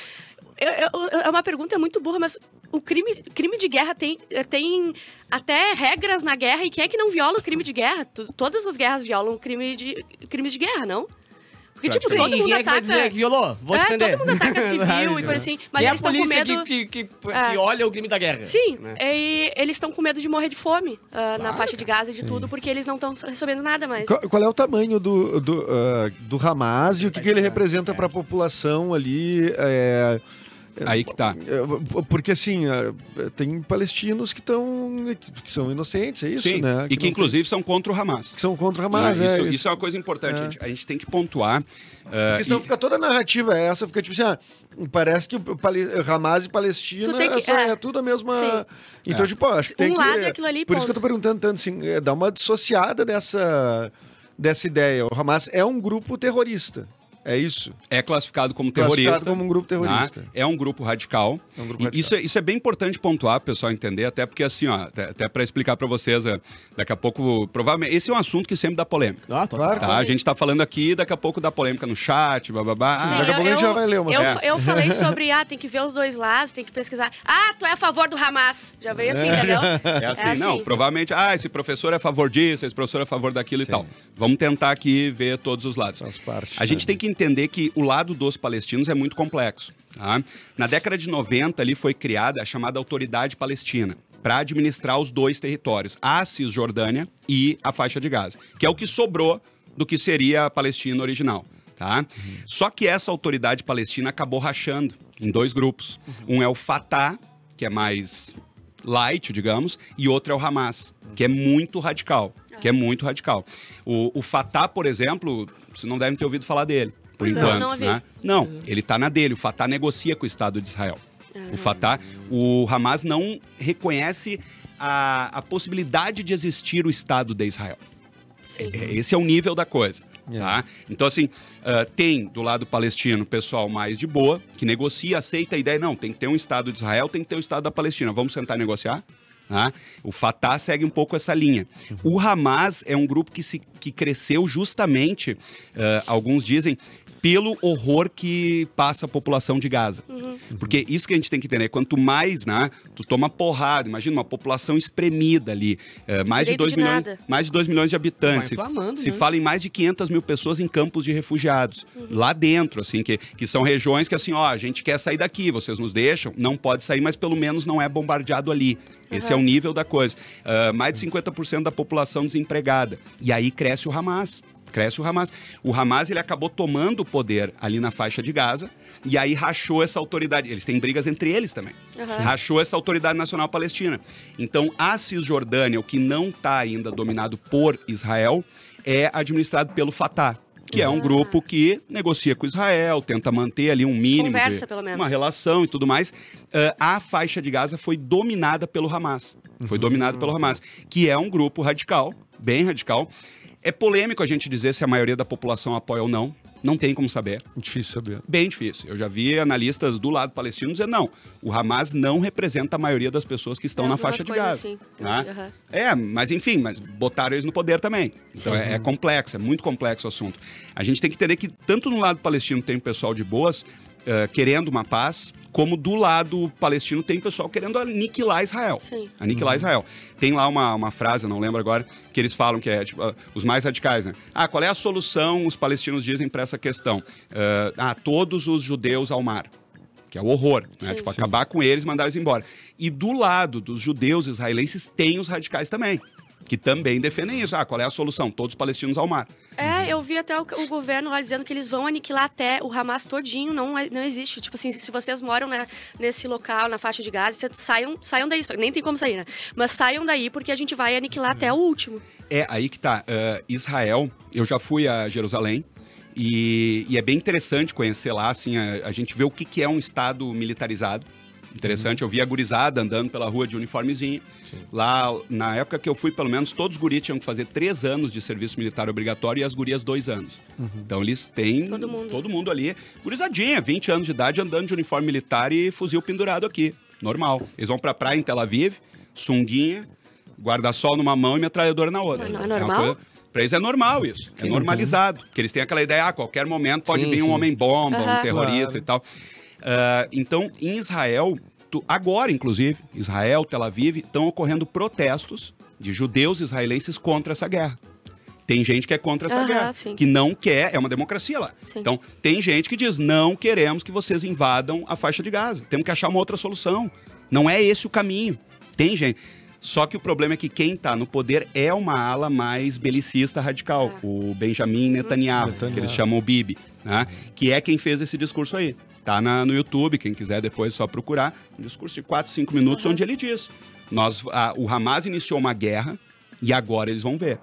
eu- eu- é uma pergunta muito burra, mas o crime, crime de guerra tem, tem até regras na guerra e quem é que não viola o crime de guerra? Todas as guerras violam crime de, crimes de guerra, não? Porque, tipo, todo mundo é ataca... dizer violou? Vou te é, prender. todo mundo ataca civil e coisa assim, mas e a eles estão com medo... que, que, que, É. que olha o crime da guerra. Sim, né? e eles estão com medo de morrer de fome ah, na faixa de Gaza e de tudo, porque eles não estão recebendo nada mais. Qual, qual é o tamanho do, do, ah, do Hamas e o que, que ele representa para a população ali? é, Aí que tá. é, porque assim, ah, tem palestinos que estão que são inocentes, é isso, Sim, né? e que inclusive são contra o Hamas. que são contra o Hamas, Né? é, isso, isso é uma coisa importante. É. A, gente, a gente tem que pontuar. ah, Porque senão e- fica toda a narrativa essa, fica tipo assim, ah, parece que o Pale- Hamas e Palestina Tu tem que- é. é. tudo a mesma. Sim. Então, É. tipo, acho que tem Um que. lado é aquilo ali, Por isso que eu ponto. tô perguntando tanto assim, é, dá uma dissociada dessa, dessa ideia. O Hamas é um grupo terrorista. É isso. é classificado como Classificado terrorista. como um grupo tá? terrorista. É um grupo radical. É um grupo radical. Isso, é, isso é bem importante pontuar, pessoal entender, até porque assim, ó, até, até para explicar para vocês, é, daqui a pouco, provavelmente, esse é um assunto que sempre dá polêmica. Ah, tô- Claro. Tá? A gente tá falando aqui, daqui a pouco dá polêmica no chat, bababá. Sim, Ah, daqui a pouco a gente já vai ler umas eu, coisas. eu falei sobre, ah, tem que ver os dois lados, tem que pesquisar. Ah, tu é a favor do Hamas. Já veio assim, entendeu? É assim, não, provavelmente, ah, esse professor é a favor disso, esse professor é a favor daquilo e tal. Vamos tentar aqui ver todos os lados. Faz parte. A gente tem que entender que o lado dos palestinos é muito complexo. tá? Na década de 90 ali foi criada a chamada Autoridade Palestina para administrar os dois territórios, a Cisjordânia e a faixa de Gaza, que é o que sobrou do que seria a Palestina original. Tá? Só que essa autoridade palestina acabou rachando em dois grupos. Um é o Fatah, que é mais light, digamos, e outro é o Hamas, que é muito radical. Que é muito radical. O, o Fatah, por exemplo, vocês não devem ter ouvido falar dele, por Não, enquanto. não né? Não, ele tá na dele. O Fatah negocia com o Estado de Israel. O Fatah, o Hamas não reconhece a, a possibilidade de existir o Estado de Israel. Sim. É, Esse é o nível da coisa. Yeah. Tá? Então, assim, ah, tem do lado palestino o pessoal mais de boa, que negocia, aceita a ideia, não, tem que ter um Estado de Israel, tem que ter um Estado da Palestina. Vamos sentar e negociar? Tá? O Fatah segue um pouco essa linha. O Hamas é um grupo que, se, que cresceu justamente, ah, alguns dizem, pelo horror que passa a população de Gaza. Porque isso que a gente tem que entender, quanto mais, né, tu toma porrada, imagina uma população espremida ali, eh, mais de Direito 2 de milhões, nada. mais de 2 milhões de habitantes. Inflamando, se né? fala em mais de 500 mil pessoas em campos de refugiados, lá dentro, assim, que, que são regiões que assim, ó, a gente quer sair daqui, vocês nos deixam, não pode sair, mas pelo menos não é bombardeado ali. Esse é o nível da coisa. Ah, mais de 50% da população desempregada. E aí cresce o Hamas. Cresce o Hamas. O Hamas ele acabou tomando o poder ali na faixa de Gaza e aí rachou essa autoridade. Eles têm brigas entre eles também. Aham. Rachou essa autoridade nacional palestina. Então, a Cisjordânia, o que não está ainda dominado por Israel, é administrado pelo Fatah. Que é um grupo que negocia com Israel, tenta manter ali um mínimo Conversa, de pelo menos. uma relação e tudo mais. Ah, a faixa de Gaza foi dominada pelo Hamas. Foi dominada pelo Hamas, que é um grupo radical, bem radical. É polêmico a gente dizer se a maioria da população apoia ou não. Não tem como saber. Difícil saber. Bem difícil. Eu já vi analistas do lado palestino dizer não, o Hamas não representa a maioria das pessoas que estão Eu na faixa de Gaza. assim. Né? aham. É, mas enfim, mas botaram eles no poder também. Então é, é complexo, é muito complexo o assunto. A gente tem que entender que tanto no lado palestino tem pessoal de boas eh, querendo uma paz, como do lado palestino tem pessoal querendo aniquilar Israel. Sim. Aniquilar Israel. Tem lá uma, uma frase, não lembro agora, que eles falam que é tipo, ah, os mais radicais, né? Ah, qual é a solução, os palestinos dizem para essa questão? Ah, ah, todos os judeus ao mar. Que é o horror, né? Sim. Tipo, acabar com eles, mandar eles embora. E do lado dos judeus israelenses tem os radicais também, que também defendem isso. Ah, qual é a solução? Todos os palestinos ao mar. É, eu vi até o, o governo lá dizendo que eles vão aniquilar até o Hamas todinho, não, é- não existe. Tipo assim, se vocês moram né, nesse local, na faixa de Gaza, saiam, saiam daí, nem tem como sair, né? Mas saiam daí porque a gente vai aniquilar até o último. É aí que tá. Ah, Israel, eu já fui a Jerusalém e, e é bem interessante conhecer lá, assim, a, a gente vê o que, que é um estado militarizado. Interessante, eu vi a gurizada andando pela rua de uniformezinho. Lá, na época que eu fui, pelo menos, todos os guris tinham que fazer três anos de serviço militar obrigatório e as gurias dois anos. Então eles têm Todo mundo. todo mundo ali, gurizadinha, 20 anos de idade, andando de uniforme militar e fuzil pendurado aqui. Normal. Eles vão pra praia em Tel Aviv, sunguinha, guarda-sol numa mão e metralhadora na outra. Não é uma normal? coisa- Pra eles é normal isso. É normalizado. Porque eles têm aquela ideia, ah, a qualquer momento pode Sim, vir um sim. homem-bomba, um Aham. terrorista Claro. e tal. Ah, então, em Israel, tu- agora, inclusive, Israel, Tel Aviv, estão ocorrendo protestos de judeus israelenses contra essa guerra. Tem gente que é contra essa Aham, guerra, sim. que não quer, é uma democracia lá. Sim. Então, tem gente que diz: não queremos que vocês invadam a faixa de Gaza. Temos que achar uma outra solução. Não é esse o caminho. Tem gente. Só que o problema é que quem está no poder é uma ala mais belicista radical, o Benjamin Netanyahu, Netanyahu. que eles chamam o Bibi, né? que é quem fez esse discurso aí. Tá na- no YouTube, quem quiser depois é só procurar. Um discurso de 4, 5 minutos, onde ele diz: nós, a- o Hamas iniciou uma guerra e agora eles vão ver.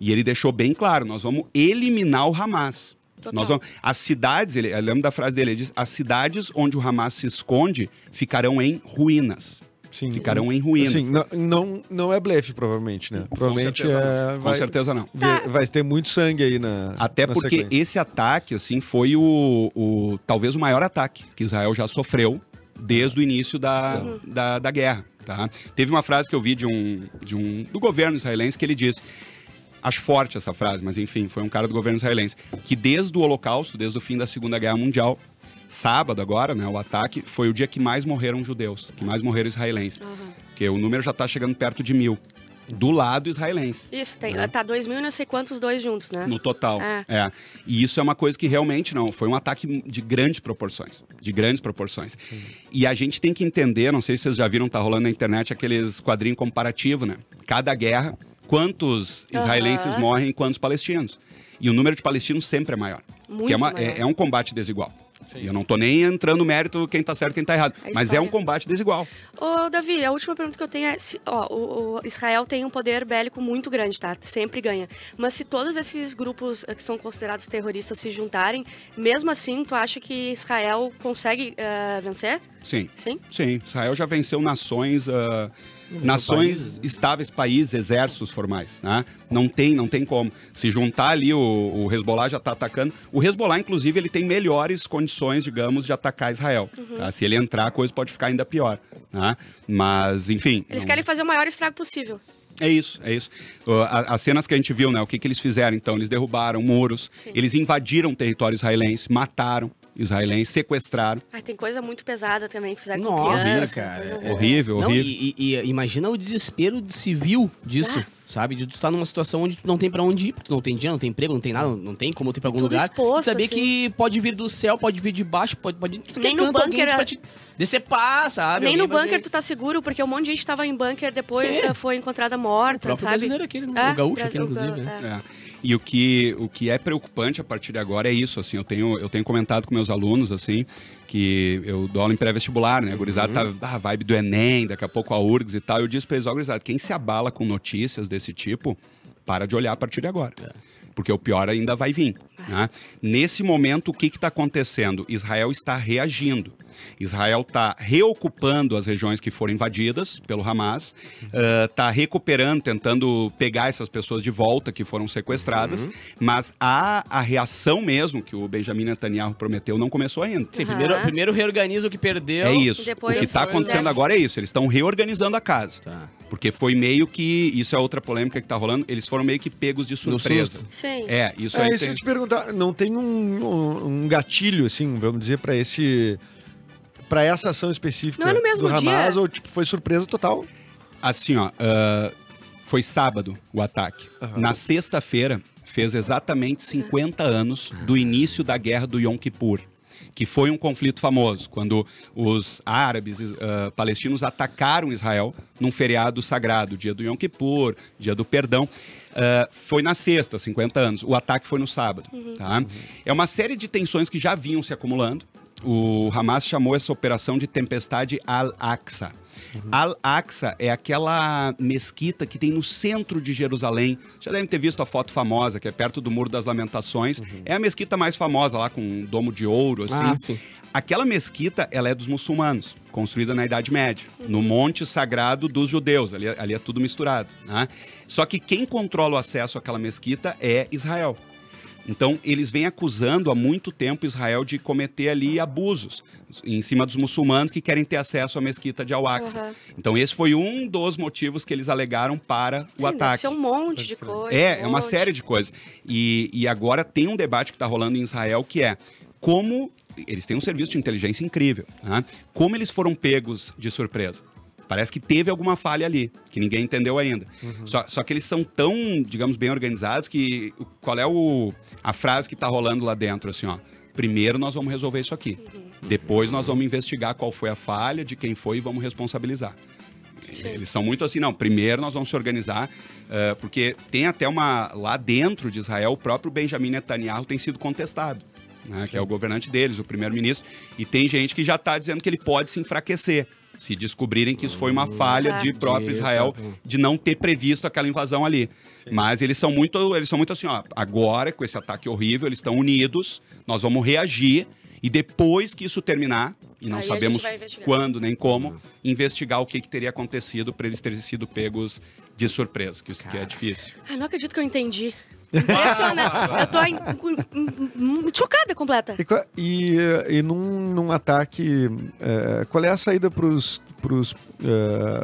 E ele deixou bem claro: nós vamos eliminar o Hamas. Total. Nós vamos, as cidades, ele, eu lembro da frase dele, ele diz: as cidades onde o Hamas se esconde ficarão em ruínas. Sim. Ficarão em ruínas. Assim, não, não, não é blefe, provavelmente, né? Com Provavelmente certeza é. não. Com vai, certeza não. ver- vai ter muito sangue aí na. Até na porque sequência. esse ataque, assim, foi o, o- talvez o maior ataque que Israel já sofreu desde o início da, da, da guerra. Tá? Teve uma frase que eu vi de um, de um do governo israelense que ele disse. Acho forte essa frase, mas enfim, foi um cara do governo israelense. Que desde o Holocausto, desde o fim da Segunda Guerra Mundial, sábado agora, né, o ataque, foi o dia que mais morreram judeus, que mais morreram israelenses. Porque o número já está chegando perto de mil. Do lado israelense. Isso, tem. Né? Tá dois mil e não sei quantos dois juntos, né? No total. É. É. E isso é uma coisa que realmente não. Foi um ataque de grandes proporções. De grandes proporções. E a gente tem que entender, não sei se vocês já viram, tá rolando na internet aqueles quadrinhos comparativos, né? Cada guerra, quantos israelenses Aham. morrem e quantos palestinos. E o número de palestinos sempre é maior. Muito que é, uma- maior. é- é um combate desigual. E eu não tô nem entrando no mérito quem tá certo e quem tá errado. Mas é um combate desigual. Ô, Davi, a última pergunta que eu tenho é: se, ó, o, o Israel tem um poder bélico muito grande, tá? Sempre ganha. Mas se todos esses grupos eh, que são considerados terroristas se juntarem, mesmo assim, tu acha que Israel consegue eh, vencer? Sim. Sim? Sim, Israel já venceu nações, ah, nações países, né? estáveis, países, exércitos formais, né? Não tem, não tem como. Se juntar ali, o, o Hezbollah já está atacando. O Hezbollah, inclusive, ele tem melhores condições, digamos, de atacar Israel. Uhum. tá? Se ele entrar, a coisa pode ficar ainda pior, né? Mas, enfim... Eles não- querem fazer o maior estrago possível. é isso, é isso. Uh, As cenas que a gente viu, né? O que, que eles fizeram, então? Eles derrubaram muros, Sim. eles invadiram o território israelense, mataram israelenses, sequestraram. Ah, tem coisa muito pesada também que fizeram com Nossa, criança. cara, coisa é- horrível. Horrível, Não, horrível. e, e- imagina o desespero de civil disso, Ah. sabe? De tu estar numa situação onde tu não tem pra onde ir, porque tu não tem dinheiro, não tem emprego, não tem nada, não tem como ir pra algum Tudo lugar. exposto, saber assim. que pode vir do céu, pode vir de baixo, pode, pode é Nem no bunker, pra te decepar, sabe? Nem Alguém no bunker te- tu tá seguro, porque um monte de gente tava em bunker, depois Sim. eh, foi encontrada O morta, próprio sabe? brasileiro aquele, né? É, o gaúcho Brasil- aquele, inclusive. né? é. É. E o que, o que é preocupante a partir de agora é isso, assim, eu tenho, eu tenho comentado com meus alunos, assim, que eu dou aula em pré-vestibular, né, a gurizada tá, ah, vibe do Enem, daqui a pouco a URGS e tal, eu disse pra eles, ó, gurizada, quem se abala com notícias desse tipo, para de olhar a partir de agora. Porque o pior ainda vai vir. né? Nesse momento, o que está acontecendo? Israel está reagindo. Israel está reocupando as regiões que foram invadidas pelo Hamas, está recuperando, tentando pegar essas pessoas de volta que foram sequestradas, mas a, a reação mesmo que o Benjamin Netanyahu prometeu não começou ainda. Sim, primeiro, primeiro reorganiza o que perdeu. É isso. Depois o que está acontecendo agora é isso. Eles estão reorganizando a casa. Tá. Porque foi meio que. Isso é outra polêmica que está rolando. Eles foram meio que pegos de No surpresa. susto. Sim. É, isso É aí. isso tem- eu te perguntar, não tem um, um, um gatilho, assim, vamos dizer, pra esse. Pra essa ação específica Não é no mesmo do Hamas, dia? ou tipo, foi surpresa total? Assim, ó. ah, foi sábado o ataque. Aham. Na sexta-feira, fez exatamente 50 anos do início da guerra do Yom Kippur. Que foi um conflito famoso, quando os árabes ah, palestinos atacaram Israel num feriado sagrado, dia do Yom Kippur, dia do perdão. Ah, foi na sexta, 50 anos. O ataque foi no sábado. Tá? É uma série de tensões que já vinham se acumulando. O Hamas chamou essa operação de Tempestade Al-Aqsa. Al-Aqsa é aquela mesquita que tem no centro de Jerusalém. Já devem ter visto a foto famosa, que é perto do Muro das Lamentações. É a mesquita mais famosa lá, com um domo de ouro, assim. Ah, sim. Aquela mesquita, ela é dos muçulmanos, construída na Idade Média, no Monte Sagrado dos Judeus. Ali, ali é tudo misturado. Né? Só que quem controla o acesso àquela mesquita é Israel. Então, eles vêm acusando há muito tempo Israel de cometer ali abusos em cima dos muçulmanos que querem ter acesso à mesquita de Al-Aqsa. Aham. Então, esse foi um dos motivos que eles alegaram para o Sim, ataque. ser um monte de coisa. É, um é uma monte. série de coisas. E, e agora tem um debate que está rolando em Israel que é como eles têm um serviço de inteligência incrível, né? como eles foram pegos de surpresa. Parece que teve alguma falha ali, que ninguém entendeu ainda. Só, só que eles são tão, digamos, bem organizados que qual é o, a frase que está rolando lá dentro, assim, ó. Primeiro nós vamos resolver isso aqui. Depois nós vamos investigar qual foi a falha, de quem foi e vamos responsabilizar. Sim. Eles são muito assim, não. Primeiro nós vamos se organizar, eh, porque tem até uma. Lá dentro de Israel, o próprio Benjamin Netanyahu tem sido contestado, né, que é o governante deles, o primeiro-ministro. E tem gente que já está dizendo que ele pode se enfraquecer. Se descobrirem que isso foi uma falha Ah. de próprio Israel de não ter previsto aquela invasão ali. Mas eles são muito, eles são muito assim, ó. Agora, com esse ataque horrível, eles estão unidos, nós vamos reagir. E depois que isso terminar, e não Aí sabemos quando nem como, investigar o que, que teria acontecido para eles terem sido pegos de surpresa, que isso que é difícil. Ai, não acredito que eu entendi. Impressionante. eu tô em- em- em- chocada completa. E, e, e num, num ataque, eh, qual é a saída para os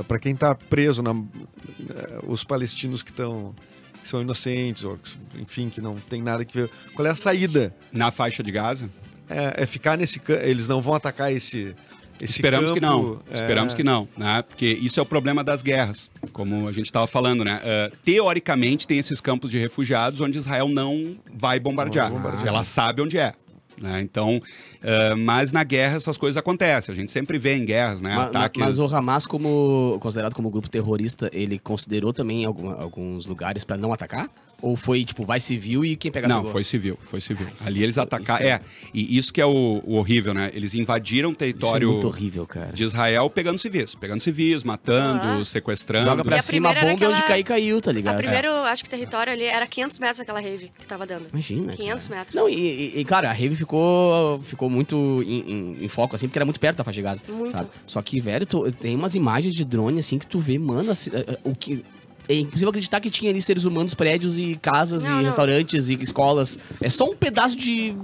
para quem está preso, na, eh, os palestinos que estão que são inocentes ou que, enfim que não tem nada que ver. Qual é a saída? Na faixa de Gaza, É, é ficar nesse eles não vão atacar esse esse esperamos que campo, não. é, Esperamos que não, né? Porque isso é o problema das guerras, como a gente estava falando, né? Eh, teoricamente tem esses campos de refugiados onde Israel não vai bombardear. Não vai bombardear. Ela sabe onde é. Né? Então, eh, mas na guerra essas coisas acontecem. A gente sempre vê em guerras, né? Ma- ma- Ataques. Mas, o Hamas, como considerado como grupo terrorista, ele considerou também alguma- alguns lugares pra não atacar? Ou foi, tipo, vai civil e quem pegar Não, pegou? foi civil, foi civil. Ah, isso Ali eles é- atacaram. isso é- É, e isso que é o, o horrível, né? Eles invadiram o é território muito horrível, cara. de Israel pegando civis. Pegando civis, matando, Ah. sequestrando. Joga pra E a cima a primeira bomba e era onde aquela- cair, caiu, tá A ligado? primeiro, acho que território ali era 500 metros aquela rave que tava dando. Imagina. 500 cara. metros. Não, e, e- e, claro, a Rave ficou, ficou muito em, em- em foco, assim, porque era muito perto da faixa de Gaza. Muito. Sabe? Só que, velho, tu- tem umas imagens de drone, assim, que tu vê, mano, assim, é, é, o que. É impossível acreditar que tinha ali seres humanos, prédios e casas Não, e não. restaurantes e escolas. É só um pedaço de.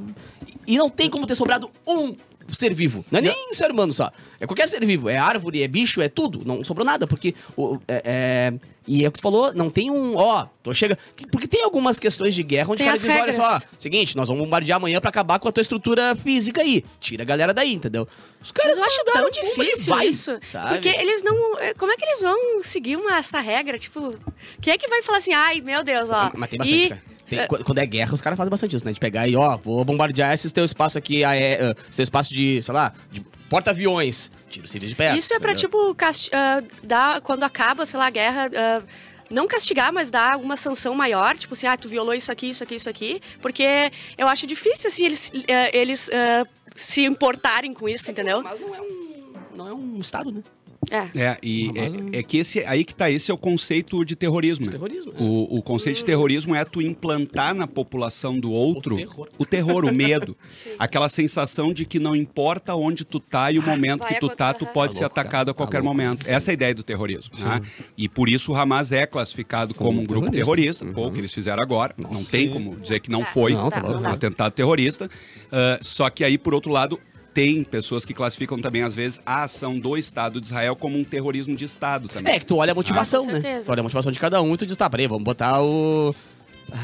E não tem como ter sobrado um ser vivo. Não é nem ser humano só. É qualquer ser vivo. É árvore, é bicho, é tudo. Não sobrou nada, porque. O, é, é- E é o que tu falou, não tem um. Ó, tô chega. Porque tem algumas questões de guerra onde Tem as diz: olha regras. só, seguinte, nós vamos bombardear amanhã pra acabar com a tua estrutura física aí. Tira a galera daí, entendeu? Os caras Mas eu acho tão difícil vai, isso. sabe? Porque eles não. é, Como é que eles vão seguir uma, essa regra? Tipo, quem é que vai falar assim, ai, meu Deus, ó. Mas tem bastante, e, cara. Tem- qu- quando é guerra, os caras fazem bastante isso, né? De pegar e, ó, vou bombardear esse teu espaço aqui, ah, é, esse teu espaço de, sei lá, de porta-aviões. Tira o civil de perto. Isso é pra, entendeu? tipo, ah, dar, quando acaba, sei lá, a guerra, ah, não castigar, mas dar alguma sanção maior, tipo assim, ah, tu violou isso aqui, isso aqui, isso aqui, porque eu acho difícil, assim, eles, ah, eles se importarem com isso, entendeu? Mas não é um, não é um estado, né? É. É, e Ah, é, é que esse aí que tá, esse é o conceito de terrorismo, né? Terrorismo. é. O, o conceito de terrorismo é tu implantar na população do outro O terror. o terror, o medo. Aquela sensação de que não importa onde tu tá e o momento vai que tu tá, tu pode Tá ser louco, cara. atacado a Tá qualquer louco. momento. Essa é a ideia do terrorismo. Né? E por isso o Hamas é classificado como, Como um grupo terrorista. terrorista. Pô, o que eles fizeram agora. não tem como dizer que não Tá, foi Não, tá um atentado terrorista. Ah, só que aí, por outro lado, tem pessoas que classificam também, às vezes, a ação do Estado de Israel como um terrorismo de Estado também. É, que tu olha a motivação, Com né? Tu olha a motivação de cada um e tu diz, tá, peraí, vamos botar o...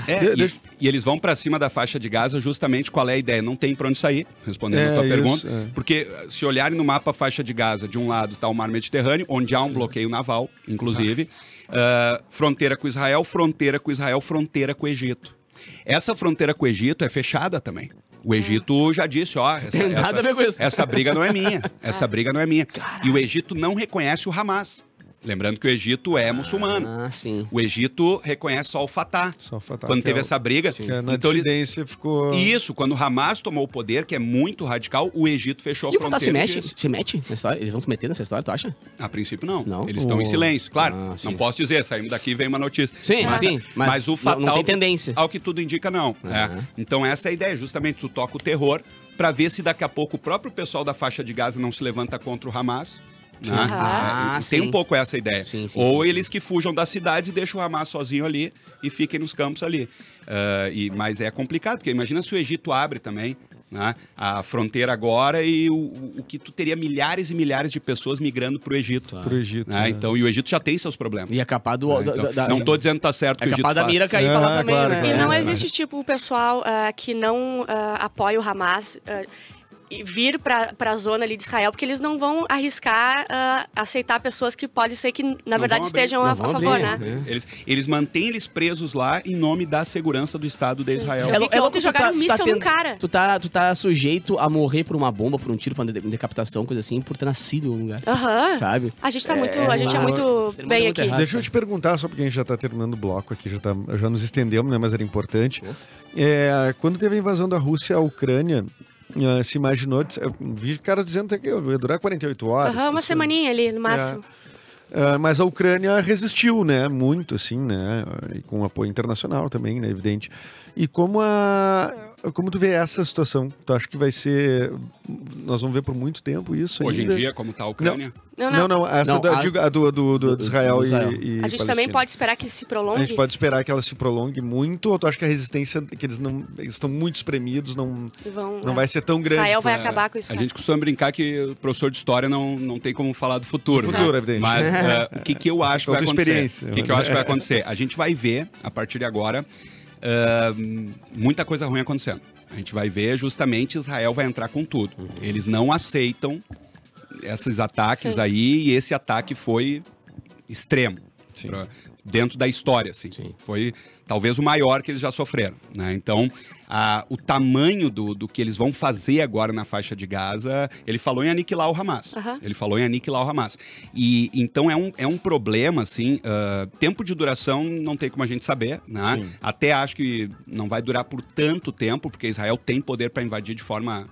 É, e, deixa- e eles vão pra cima da faixa de Gaza justamente qual é a ideia. Não tem pra onde sair, respondendo É, a tua isso, pergunta. é. Porque eh, se olharem no mapa a faixa de Gaza, de um lado tá o Mar Mediterrâneo, onde há um bloqueio naval, inclusive. Ah, fronteira com Israel, fronteira com Israel, fronteira com o Egito. Essa fronteira com o Egito é fechada também. O Egito já disse, ó, essa, Tem nada essa- a ver com isso. essa briga não é minha. Essa briga não é minha. E o Egito não reconhece o Hamas. Lembrando que o Egito é muçulmano. Ah, sim. O Egito reconhece só o Fatah. Só fatal, Quando que teve é o- essa briga, que é na então ele- dissidência ficou... isso, quando o Hamas tomou o poder, que é muito radical, o Egito fechou E a o Fatah se fronteira. mexe? disso. Se mete nessa história? Eles vão se meter nessa história, tu acha? A princípio, não. Não? Eles estão em O- silêncio. Claro, Ah, sim. não posso dizer, saímos daqui e vem uma notícia. Sim, mas, sim. Mas, mas o fatal, não tem tendência. Ao que tudo indica, não. É. Então, essa é a ideia. Justamente, tu toca o terror para ver se daqui a pouco o próprio pessoal da faixa de Gaza não se levanta contra o Hamas. Né? Ah, É, tem sim. um pouco essa ideia. Sim, sim, Ou sim, eles que fujam das cidades e deixam o Hamas sozinho ali e fiquem nos campos ali. Ah, e, mas é complicado, porque imagina se o Egito abre também. né? A fronteira agora e o, o- o que tu teria milhares e milhares de pessoas migrando para o Egito. Pro Egito. né? né? Então, e o Egito já tem seus problemas. E é capaz do. né? da- Então, da- não tô dizendo que tá certo que É o Egito capaz da mira cair pra lá Ah, também, claro, né? claro. E não existe, tipo, o pessoal ah, que não ah, apoia o Hamas ah, vir pra, pra zona ali de Israel, porque eles não vão arriscar ah, aceitar pessoas que pode ser que, na verdade, vão abrir. estejam a, Não a favor, abrir, né? Eles, eles mantêm eles presos lá em nome da segurança do Estado de Israel. Vi que ontem tu jogaram um míssil num tendo- cara. Tu tá, tu tá sujeito a morrer por uma bomba, por um tiro, por uma de- decapitação, coisa assim, por ter nascido em um lugar. Aham. Sabe? A gente tá muito, É, a gente é muito bem muito aqui. errado. Deixa eu te perguntar, só porque a gente já está terminando o bloco aqui, já, tá, já nos estendemos, né? Mas era importante. É, quando teve a invasão da Rússia à Ucrânia, eh, se imaginou, eu vi caras dizendo até que ia durar 48 horas. Aham, uma que isso- semaninha ali, no máximo. Ah, mas a Ucrânia resistiu, né? Muito, assim, né? E com apoio internacional também, né? Evidente. E como a... Como tu vê essa situação? Tu acha que vai ser... Nós vamos ver por muito tempo isso Hoje em ainda? dia, como tá a Ucrânia. Não, Não, não. não, essa Não, da- a- digo, a do, do, do, do- Israel, do e- Israel. e, A gente também Palestina. pode esperar que se A prolongue. gente pode esperar que ela se prolongue muito, ou tu acha que a resistência, que eles não eles estão muito espremidos, não, vão, não é. vai ser tão grande. Israel vai pra- acabar com isso. A né? gente costuma brincar que o professor de história não, não tem como falar do futuro. Do né? futuro, evidente. Mas eh, o que, que eu acho que vai acontecer? O que, que eu acho que vai acontecer? A gente vai ver, a partir de agora, ah, muita coisa ruim acontecendo. A gente vai ver justamente Israel vai entrar com tudo. Eles não aceitam esses ataques Sim. aí e esse ataque foi extremo. Pra- dentro da história, assim. Sim. Foi talvez o maior que eles já sofreram, né? Então, a- o tamanho do, do que eles vão fazer agora na faixa de Gaza, ele falou em aniquilar o Hamas. Ele falou em aniquilar o Hamas. E então é um, é um problema, assim, ah, tempo de duração não tem como a gente saber, né? Sim. Até acho que não vai durar por tanto tempo, porque Israel tem poder para invadir de forma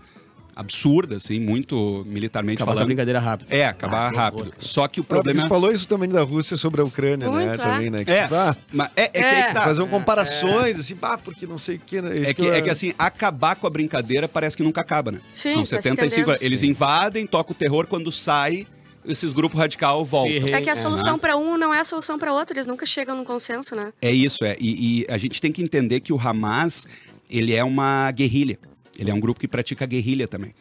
absurda, assim, muito militarmente Acabar com a falando. brincadeira rápida. É, acabar Ah, que rápido. horror. Só que o problema Você falou isso também da Rússia sobre a Ucrânia, né? Muito, é. Também, né? Que, É. tipo, ah, Mas é, é que É. aí tá. fazer comparações, assim, ah, porque não sei o que. Né? É que, eu- é que assim, acabar com a brincadeira parece que nunca acaba, né? Sim, São tá se 75 estendendo. Eles invadem, tocam o terror, quando sai, esses grupos radical voltam. É que a É, solução né? pra um não é a solução pra outro, eles nunca chegam num consenso, né? É isso, é. E, e a gente tem que entender que o Hamas, ele é uma guerrilha. Ele é um grupo que pratica guerrilha também.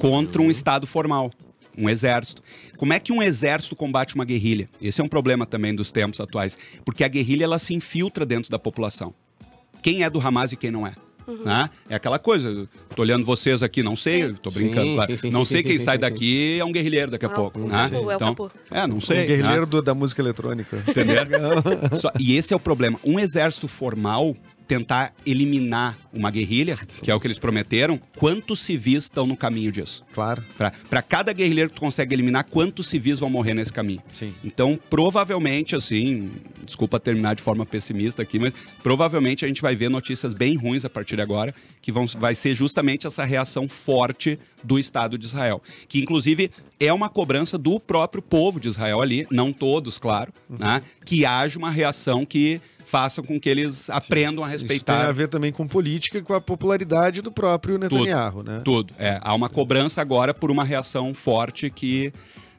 Contra um Estado formal. Um exército. Como é que um exército combate uma guerrilha? Esse é um problema também dos tempos atuais. Porque a guerrilha, ela se infiltra dentro da população. Quem é do Hamas e quem não é? Né? É aquela coisa, tô olhando vocês aqui, não sei, Sim. tô brincando. Sim, sim, sim, não sim, sei sim, quem sim, sai sim, daqui é um guerrilheiro daqui a É o- pouco. né? capu, é o então, capu. é, não Um sei. né? guerrilheiro do- da música eletrônica. Entendeu? Só- e esse é o problema. Um exército formal tentar eliminar uma guerrilha, que é o que eles prometeram, quantos civis estão no caminho disso? Claro, Para cada guerrilheiro que tu consegue eliminar, quantos civis vão morrer nesse caminho? sim. Então, provavelmente, assim, desculpa terminar de forma pessimista aqui, mas provavelmente a gente vai ver notícias bem ruins a partir de agora, que vão, vai ser justamente essa reação forte do Estado de Israel. Que, inclusive, é uma cobrança do próprio povo de Israel ali, não todos, claro, né? Que haja uma reação que faça com que eles aprendam a Isso tem a respeitar ver também com política e com a popularidade do próprio Netanyahu, né? tudo. É, há uma cobrança agora por uma reação forte que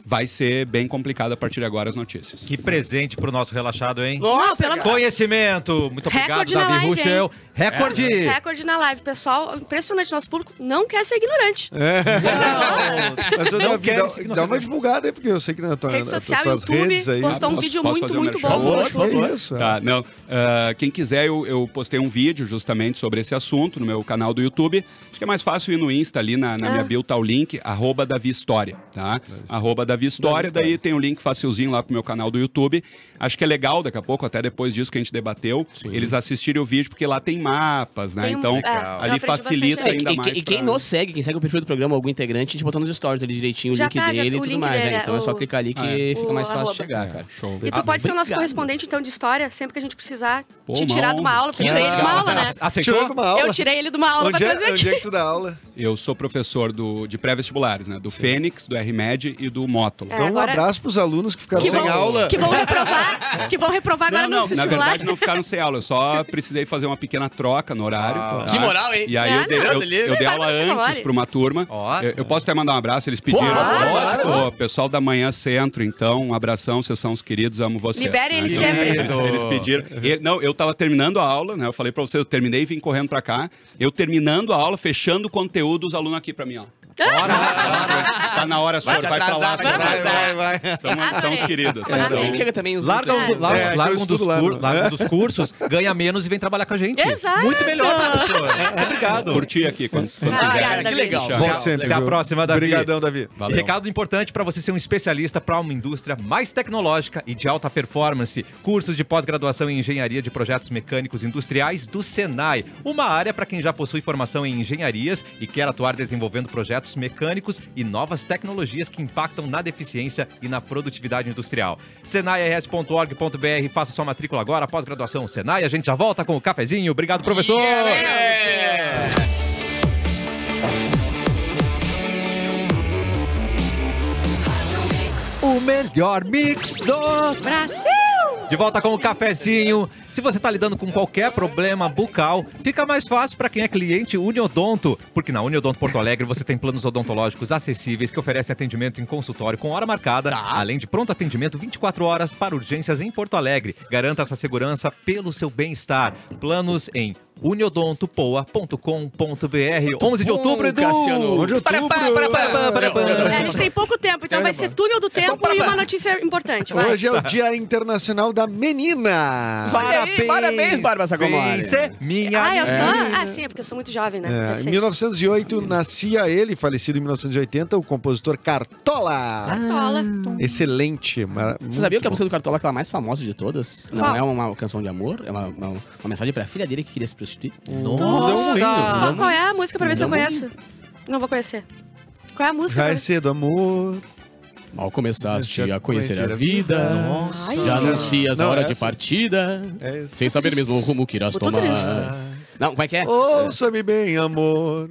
vai ser bem complicada a partir de agora as notícias. Que presente pro nosso relaxado, hein? Nossa, cara. Conhecimento! Muito obrigado, Davi live, Ruschel. Recorde! Recorde na live, pessoal. Impressionante, nosso público não quer ser ignorante. É. Mas, ô, Não Davi, dá, dá uma divulgada aí, porque eu sei que na tua, Rede social, tuas YouTube, redes aí... postou um Posso- vídeo posso muito, muito bom. Por favor, por favor. Que isso? Tá, não. ah, quem quiser, eu, eu postei um vídeo justamente sobre esse assunto no meu canal do YouTube. Acho que é mais fácil ir no Insta ali, na, na Ah. minha bio tá o link, arroba Davi História, tá? Arroba Davi História, daí tem o link facilzinho lá pro meu canal do YouTube. Acho que é legal daqui a pouco, até depois disso que a gente debateu, eles assistirem o vídeo, porque lá tem mapas, né? Tem um- então, é, eu ali aprendi facilita bastante ainda e, mais. e quem pra- nos segue, quem segue o perfil do programa, algum integrante, a gente botou nos stories ali direitinho o Já link tá, já- dele e tudo link mais. dele né? é Então é só o- clicar ali que Ah, é. fica O mais fácil de arroba. chegar, cara. Show. E tu Ah, pode ser o nosso obrigado. correspondente, então, de história, sempre que a gente precisar Pô, te tirar de uma aula, porque eu tirei ele de uma aula, né? Aceitou? Uma aula. Eu tirei ele de uma aula onde, pra é, trazer onde aqui. é que tu dá aula? Eu sou professor do, de pré-vestibulares, né? Do Fênix, do RMED e do. Rótulo. É, Então, um agora- abraço pros alunos que ficaram Que sem vão, aula. que vão reprovar, que vão reprovar agora Não, não, no na vestibular. verdade não ficaram sem aula. Eu só precisei fazer uma pequena troca no horário. Ah. tá? Que moral, hein? E aí Ah, eu dei, eu, eu dei aula antes para uma turma. Eu, eu posso até mandar um abraço, eles pediram. Claro, pessoal da Manhã Centro, então, um abração, vocês são os queridos, amo vocês. Liberem eles E sempre. Eles, eles pediram. E- não, eu tava terminando a aula, né? Eu falei pra vocês, eu terminei e vim correndo pra cá. Eu terminando a aula, fechando o conteúdo, os alunos aqui pra mim, ó. Tá na hora, senhor, te vai, pra lá, vai vai, Vai, vai, vai. São, são os queridos. Mas Então, sempre chega também os Larga, um, do- larga, É, larga um dos estudo lá, cur- né? larga um dos cursos, ganha menos e vem trabalhar com a gente. Exato. Muito melhor, professor. Obrigado. curti aqui quando, quando Ah, quiser. obrigada, que legal. Volte sempre. Até a próxima, Davi. Obrigadão, Davi. Valeu. Recado importante para você ser um especialista para uma indústria mais tecnológica e de alta performance. Cursos de pós-graduação em engenharia de projetos mecânicos industriais do Senai. Uma área para quem já possui formação em engenharias e quer atuar desenvolvendo projetos mecânicos e novas tecnologias que impactam na deficiência e na produtividade industrial. senairs.org.br. Faça sua matrícula agora, pós-graduação Senai. A gente já volta com o cafezinho. Obrigado, professor. O melhor mix do Brasil! De volta com o cafezinho. Se você está lidando com qualquer problema bucal, fica mais fácil para quem é cliente Uniodonto, porque na Uniodonto Porto Alegre você tem planos odontológicos acessíveis que oferecem atendimento em consultório com hora marcada, além de pronto atendimento 24 horas para urgências em Porto Alegre. Garanta essa segurança pelo seu bem-estar. Planos em uniodontopoa.com.br. 11 de outubro, Edu. Cassiano. 11 de outubro. É, a gente tem pouco tempo, então vai ser túnel do É tempo e uma notícia importante. Vai. Hoje é o Dia Internacional da Menina. Parabéns, parabéns, Bárbara Sacomori. Vence, minha Ah, eu sou? Ah, sim, é porque eu sou muito jovem, né? É, em ser 1908 nascia ele, falecido em 1980, o compositor Cartola. isso. Tola. Excelente. Você sabia que a música do Cartola é aquela mais famosa de todas? Não é uma canção de amor, é uma, uma, uma mensagem pra filha dele que queria se prostituir. Nossa! Qual, qual é a música pra ver se eu conheço? Não vou conhecer. Qual é a música? Já é cedo, amor. Mal começaste a conhecer a vida, Nossa. Já anuncias a hora é de essa. partida, É isso. sem saber mesmo o rumo que irás tô tomar. triste. Não, como é que é? Ouça-me bem, amor.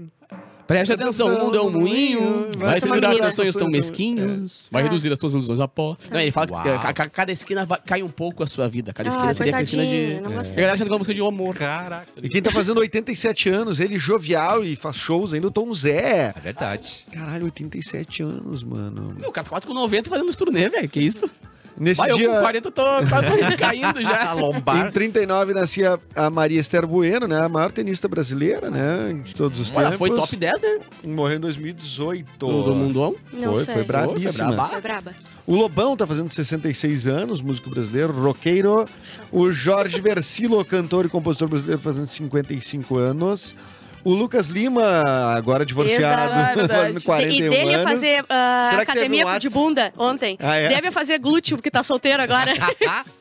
Preste atenção, o mundo é um moinho, vai é mina. teus sonhos tão mesquinhos, vai Ah. reduzir as tuas ilusões a pó. Não, ele fala que ca- ca- cada esquina vai- cai um pouco a sua vida. Cada esquina Ah, seria a esquina de... E a galera achando que é uma música de amor. Caraca. E quem tá fazendo 87 anos, ele jovial e faz shows ainda, o Tom Zé. É verdade. Caralho, 87 anos, mano. Meu, o cara tá quase com 90 fazendo turnê, velho. Que isso? Nesse Vai, eu dia, com 40 tô quase caindo A já. em lombar. 39, nascia a Maria Esther Bueno, né? A maior tenista brasileira, né? De todos os tempos. foi top 10, né? Morreu em 2018. Do, do mundão. Não Foi, sei. foi brabíssima. foi braba. Foi braba. O Lobão tá fazendo 66 anos, músico brasileiro, roqueiro. O Jorge Versilo, cantor e compositor brasileiro, fazendo 55 anos. O Lucas Lima, agora divorciado, fazendo 41 e dele ia anos. fazer ah, teve academia um de bunda ontem. Ah, é? Deve fazer glúteo, porque tá solteiro agora.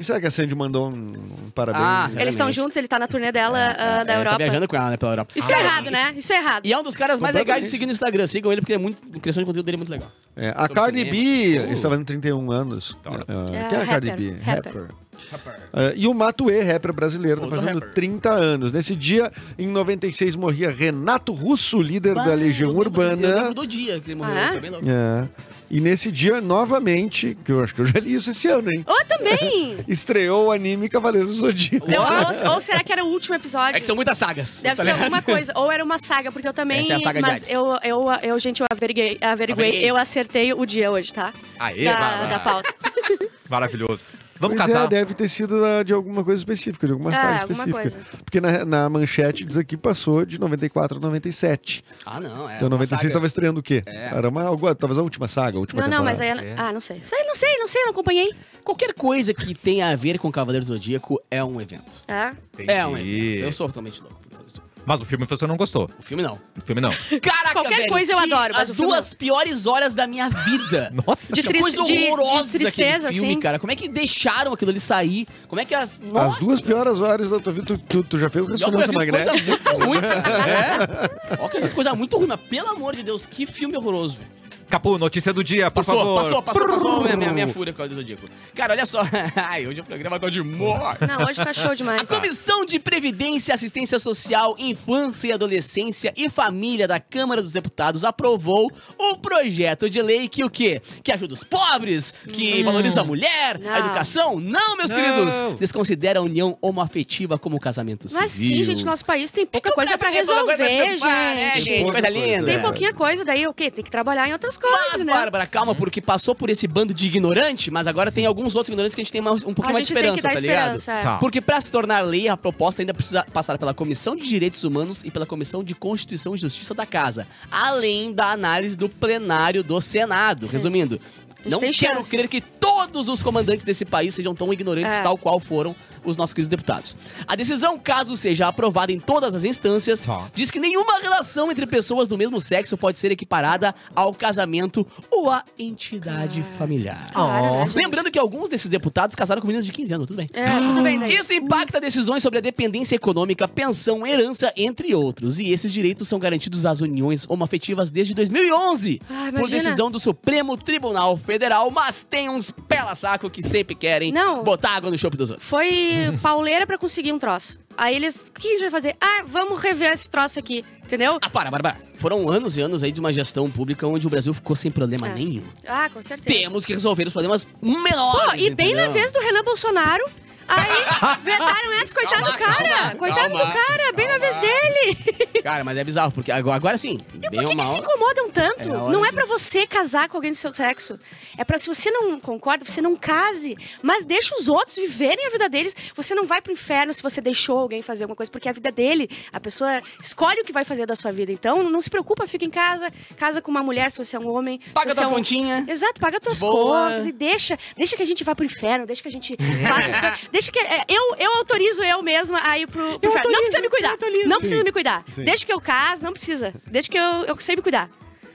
E será que a Sandy mandou um, um parabéns? Ah, Eles estão juntos, ele tá na turnê dela ah, da É, Europa. Tá viajando com ela, né, pela Europa. Isso é errado, né? Isso é errado. E é um dos caras mais legais de seguir no Instagram. Sigam ele porque é muito, a criação de conteúdo dele é muito legal. É, a Sobre Cardi cinema. B Uh. está fazendo 31 anos. Tá. Ah, É, quem é a Cardi rapper, B? rapper. Ah, e o Matuê, rapper brasileiro, está Outro fazendo rapper. 30 anos. Nesse dia, em 96, morria Renato Russo, líder da Legião Eu Eu Urbana. lembro do dia que ele morreu. Ah, é? Bem louco. É. E nesse dia, novamente, que eu acho que eu já li isso esse ano, hein? Ou também! Estreou o anime Cavaleiros do Zodíaco. Não, ou, ou será que era o último episódio? É que são muitas sagas. Deve tá ser ligado? alguma coisa. Ou era uma saga, porque eu também. Essa é a saga de mas Hades. eu, eu, eu, gente, eu averiguei, averiguei, Averiguei. eu acertei o dia hoje, tá? Aê, Da, da pauta. Maravilhoso. Vamos Pois casar. É, deve ter sido da- de alguma coisa específica, de alguma É, saga alguma específica. coisa. Porque na, na manchete diz aqui passou de 94 a 97. Ah, não. É então uma 96 saga. estava estreando o quê? É. Era uma, algo- talvez a última saga, a última Não, não, mas temporada. aí. É. Ah, não sei. Sei, não sei, não sei, não acompanhei. Qualquer coisa que tenha a ver com Cavaleiros do Zodíaco é um evento. É. É um Entendi. evento. Eu sou totalmente louco. Mas o filme você não gostou. O filme não. O filme não. Caraca, Qualquer velho, coisa eu que- adoro, mas As o filme duas piores horas da minha vida. Nossa. De Que triste- coisa de- de horrorosa tristeza, filme, assim. cara. Como é que deixaram aquilo ali sair? Como é que as... As Nossa, duas piores horas da tua vida, tu, tu, tu já fez ressonância fiz coisa magnética? muito ruim. é. Ó, que eu fiz coisa muito ruim, mas pelo amor de Deus, que filme horroroso. Capu, notícia do dia, por Passou, favor. passou, passou, passou minha, minha, minha fúria com o Zodíaco. Cara, olha só. Ai, hoje o programa tá de morte. Não, hoje tá show demais. A Comissão de Previdência, Assistência Social, Infância e Adolescência e Família da Câmara dos Deputados aprovou o projeto de lei que o quê? Que ajuda os pobres, que valoriza a mulher, a Não. educação. Não, meus Não. queridos. Desconsidera a união homoafetiva como casamento civil. Mas sim, gente, nosso país tem pouca O coisa Brasil pra tem pouca coisa pra resolver, né, gente. gente? Pouca Coisa linda. Tem É. pouquinha coisa, daí o quê? Tem que trabalhar em outras coisas, Mas, né? Bárbara, calma, porque passou por esse bando de ignorante, mas agora tem alguns outros ignorantes que a gente tem mais- um pouquinho mais de esperança, que dar tá ligado? esperança. é. Tá. Porque para se tornar lei, a proposta ainda precisa passar pela Comissão de Direitos Humanos e pela Comissão de Constituição e Justiça da Casa, além da análise do plenário do Senado. Resumindo, gente não quero chance. crer que todos os comandantes desse país sejam tão ignorantes É. tal qual foram os nossos queridos deputados. A decisão, caso seja aprovada em todas as instâncias, Tá. diz que nenhuma relação entre pessoas do mesmo sexo pode ser equiparada ao casamento ou à entidade familiar. Claro, né, gente? Lembrando que alguns desses deputados casaram com meninas de 15 anos, tudo bem. É, tudo bem daí. Isso impacta decisões sobre a dependência econômica, pensão, herança, entre outros. E esses direitos são garantidos às uniões homoafetivas desde 2011, Ah, por decisão do Supremo Tribunal Federal, mas tem uns pela-saco que sempre querem Não. botar água no chope dos outros. Foi pauleira pra conseguir um troço. Aí eles, o que a gente vai fazer? Ah, vamos rever esse troço aqui, entendeu? Ah, para, Bárbara. Foram anos e anos aí de uma gestão pública onde o Brasil ficou sem problema É. nenhum. Ah, com certeza. Temos que resolver os problemas menores. Pô, e bem na vez do Renan Bolsonaro, aí vetaram essa, coitado Calma, do cara. calma, coitado calma, do cara, bem na vez calma. dele. Cara, mas é bizarro, porque agora, agora sim, bem Por ou que, que mal. se incomodam tanto? É a hora não é de- pra você casar com alguém do seu sexo. É pra se você não concorda, você não case. Mas deixa os outros viverem a vida deles. Você não vai pro inferno se você deixou alguém fazer alguma coisa, porque é a vida dele. A pessoa escolhe o que vai fazer da sua vida. Então, não se preocupa, fica em casa, casa com uma mulher se você é um homem. Paga você tuas é um... continhas. Exato, paga tuas Boa. contas e deixa, deixa que a gente vá pro inferno, deixa que a gente faça as coisas. Deixa que é, eu, eu autorizo eu mesma a ir pro, pro inferno. Não precisa me cuidar. Não precisa Sim, me cuidar. sim. Deixa que eu caso, não precisa. Deixa que eu, eu sei me cuidar.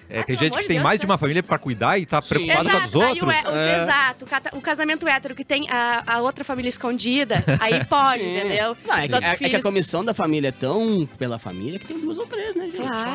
É, Ah, tem gente que tem Deus, mais de uma família pra cuidar e tá preocupado com a dos Exato, outros. Aí o, é- os- É. Exato, o, casamento hétero que tem a, a outra família escondida, aí pode, Sim. entendeu? Não, é, Os que, é- é que a comissão da família é tão pela família que tem duas ou três, né, gente? Claro.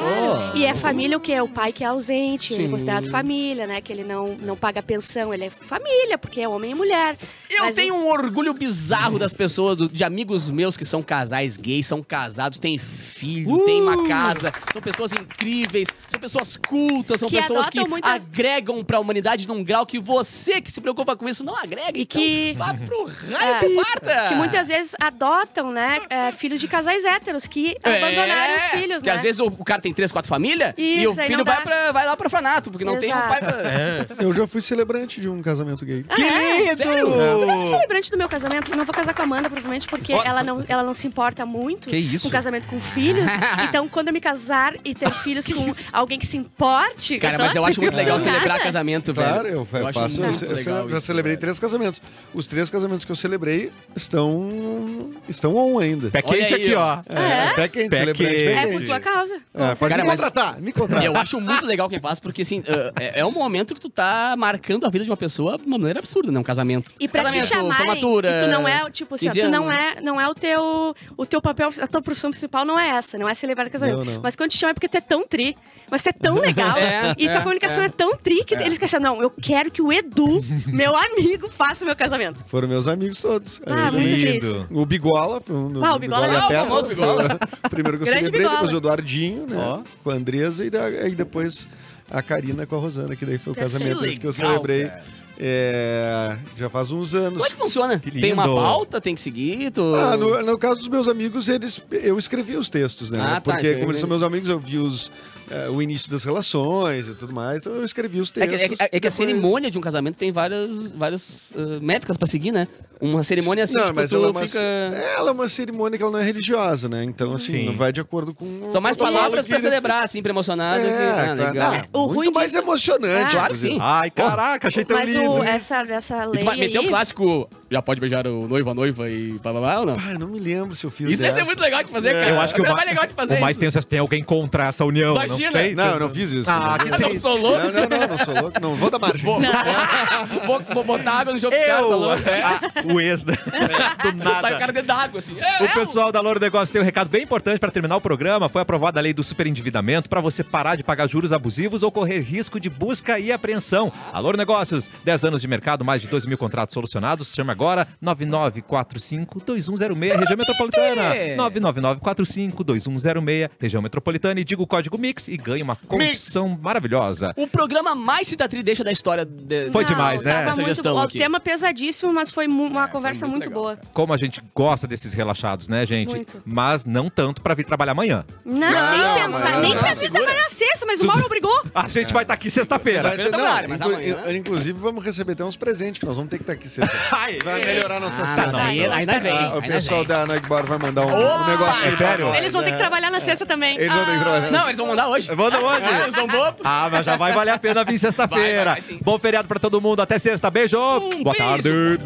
Oh. E é família o quê? O pai que é ausente, ele é Sim. considerado família, né? Que ele não, não paga pensão, ele é família, porque é homem e mulher. Eu Mas tenho um orgulho bizarro das pessoas, do- de amigos meus que são casais gays, são casados, têm filho, têm uma casa, são pessoas incríveis, são pessoas cultas, são Que pessoas que muitas- agregam pra humanidade num grau que você que se preocupa com isso não agrega. E então que- vá pro É, raio, parta! Que muitas vezes adotam, né? é, filhos de casais héteros que abandonaram os filhos, que né? às vezes o, o cara tem três, quatro famílias e o filho vai, pra, vai lá pro orfanato, porque não tem um Exato. pai pra... Eu já fui celebrante de um casamento gay. Ah, Que é? lindo! Sério? Eu vou ser celebrante do meu casamento. Eu não vou casar com a Amanda, provavelmente, porque ela, não, ela não se importa muito Que isso? com casamento com filhos. então, quando eu me casar e ter filhos com alguém que se importe. Cara, mas eu acho muito legal celebrar casa? casamento, velho. Claro, eu, fa- acho faço. Eu, muito eu já isso, celebrei velho. três casamentos. Os três casamentos que eu celebrei estão. estão on ainda. Pé quente aí, aqui, ó. É? pé quente, Pé celebrante quente. É por tua causa. É, pode Cara, me mas- contratar, me contratar. Eu acho muito legal quem faz, porque assim, é, é um momento que tu tá marcando a vida de uma pessoa de uma maneira absurda, né? Um casamento. E pra casamento, te chamarem, formatura. e tu não é, tipo assim, ó, 15 tu não é, não é o teu, o teu papel, a tua profissão principal não é essa, não é celebrar o casamento. Não, não. Mas quando te chamam é porque tu é tão tri, mas tu é tão legal, É, e tua é, comunicação é. é, tão tri que É. eles querem assim, não, eu quero que o Edu, meu amigo, faça o meu casamento. Foram meus amigos todos. Ah, Aí, muito Lindo. O Bigola, foi um, Ah, o Bigola é e a legal, o famoso Bigola. primeiro que eu Grande celebrei, Bigola. depois o Eduardinho, né? Ó. Com a Andresa e, da- aí depois a Karina com a Rosana, que daí foi o Perfeito. casamento Que que eu celebrei. cara. É, já faz uns anos. Como é que funciona? Que Tem uma pauta, tem que seguir? Tu... Ah, no, no caso dos meus amigos, eles, eu escrevi os textos, né? Ah, tá, Porque como eles são meus amigos, eu vi os, eh, o início das relações e tudo mais, então eu escrevi os É que, textos. é que- é que a cerimônia de um casamento tem várias, várias ah, métricas pra seguir, né? Uma cerimônia assim, não, tipo, mas tu ela é, uma, fica... ela é uma cerimônia que ela não é religiosa, né? Então, assim, Sim. não vai de acordo com... São mais palavras ele- celebrar, assim, pra emocionar. do que- É, ah, claro. legal. Ah, O muito ruim mais disso- emocionante. Ah, Claro que sim. Ai, caraca, achei tão Mas lindo. o, essa, dessa E lei tu vai meter aí, o clássico já pode beijar o noivo, a noiva e blá blá blá ou não? Ah, não me lembro se eu fiz Isso deve ser muito legal de fazer, cara. Eu acho que o, é ma- mais legal de fazer o mais isso. tenso é se tem alguém contra essa união. Imagina. Não, tem? Não, eu não fiz isso. Ah, não, que não, sou louco. não, não, não, não sou louco. Não vou dar margem. Vou, vou, vou botar água no jogo dos caras, tá louco? É. ah, o ex da- do Sai o nada. cara dentro d'água, assim. É, O é, pessoal da Louro Negócio tem um recado bem importante para terminar o programa. Foi aprovada a lei do superendividamento para você parar de pagar juros abusivos ou correr risco de busca e apreensão. A Louro Negócios, 10 anos de mercado, mais de 2 mil contratos solucionados. Chama agora 9945-2106, região metropolitana. 99945-2106, região metropolitana. E diga o código MIX e ganhe uma condição maravilhosa. O programa mais citatriz deixa da história. de- Foi Não, demais, né? Tava Essa muito gestão bom. O aqui. tema pesadíssimo, mas foi uma conversa muito muito, legal, boa. Como a gente gosta desses relaxados, né, gente? Muito. Mas não tanto para vir trabalhar amanhã. Não, Não, nem pensar, não, nem não, pra segura. trabalhar sexta, mas o Mauro obrigou. A gente vai estar aqui sexta-feira. Sexta-feira não, trabalha, mas inclu- amanhã- in- Inclusive, vamos receber até uns presentes, que nós vamos ter que estar aqui sexta. Ai, Vai melhorar a nossa Ah, sexta. aí, aí nós vem. Ah, o aí nós pessoal vem. da Noigbor vai mandar um, um negócio É sério? Eles vão ter que né? trabalhar na sexta também. Eles vão ter que Ah, trabalhar. Não, eles vão mandar hoje. Manda hoje. Ah, eles vão boa. Ah, mas já vai valer a pena vir sexta-feira. Bom feriado pra todo mundo. Até sexta. Beijo. Um Boa beijo. tarde.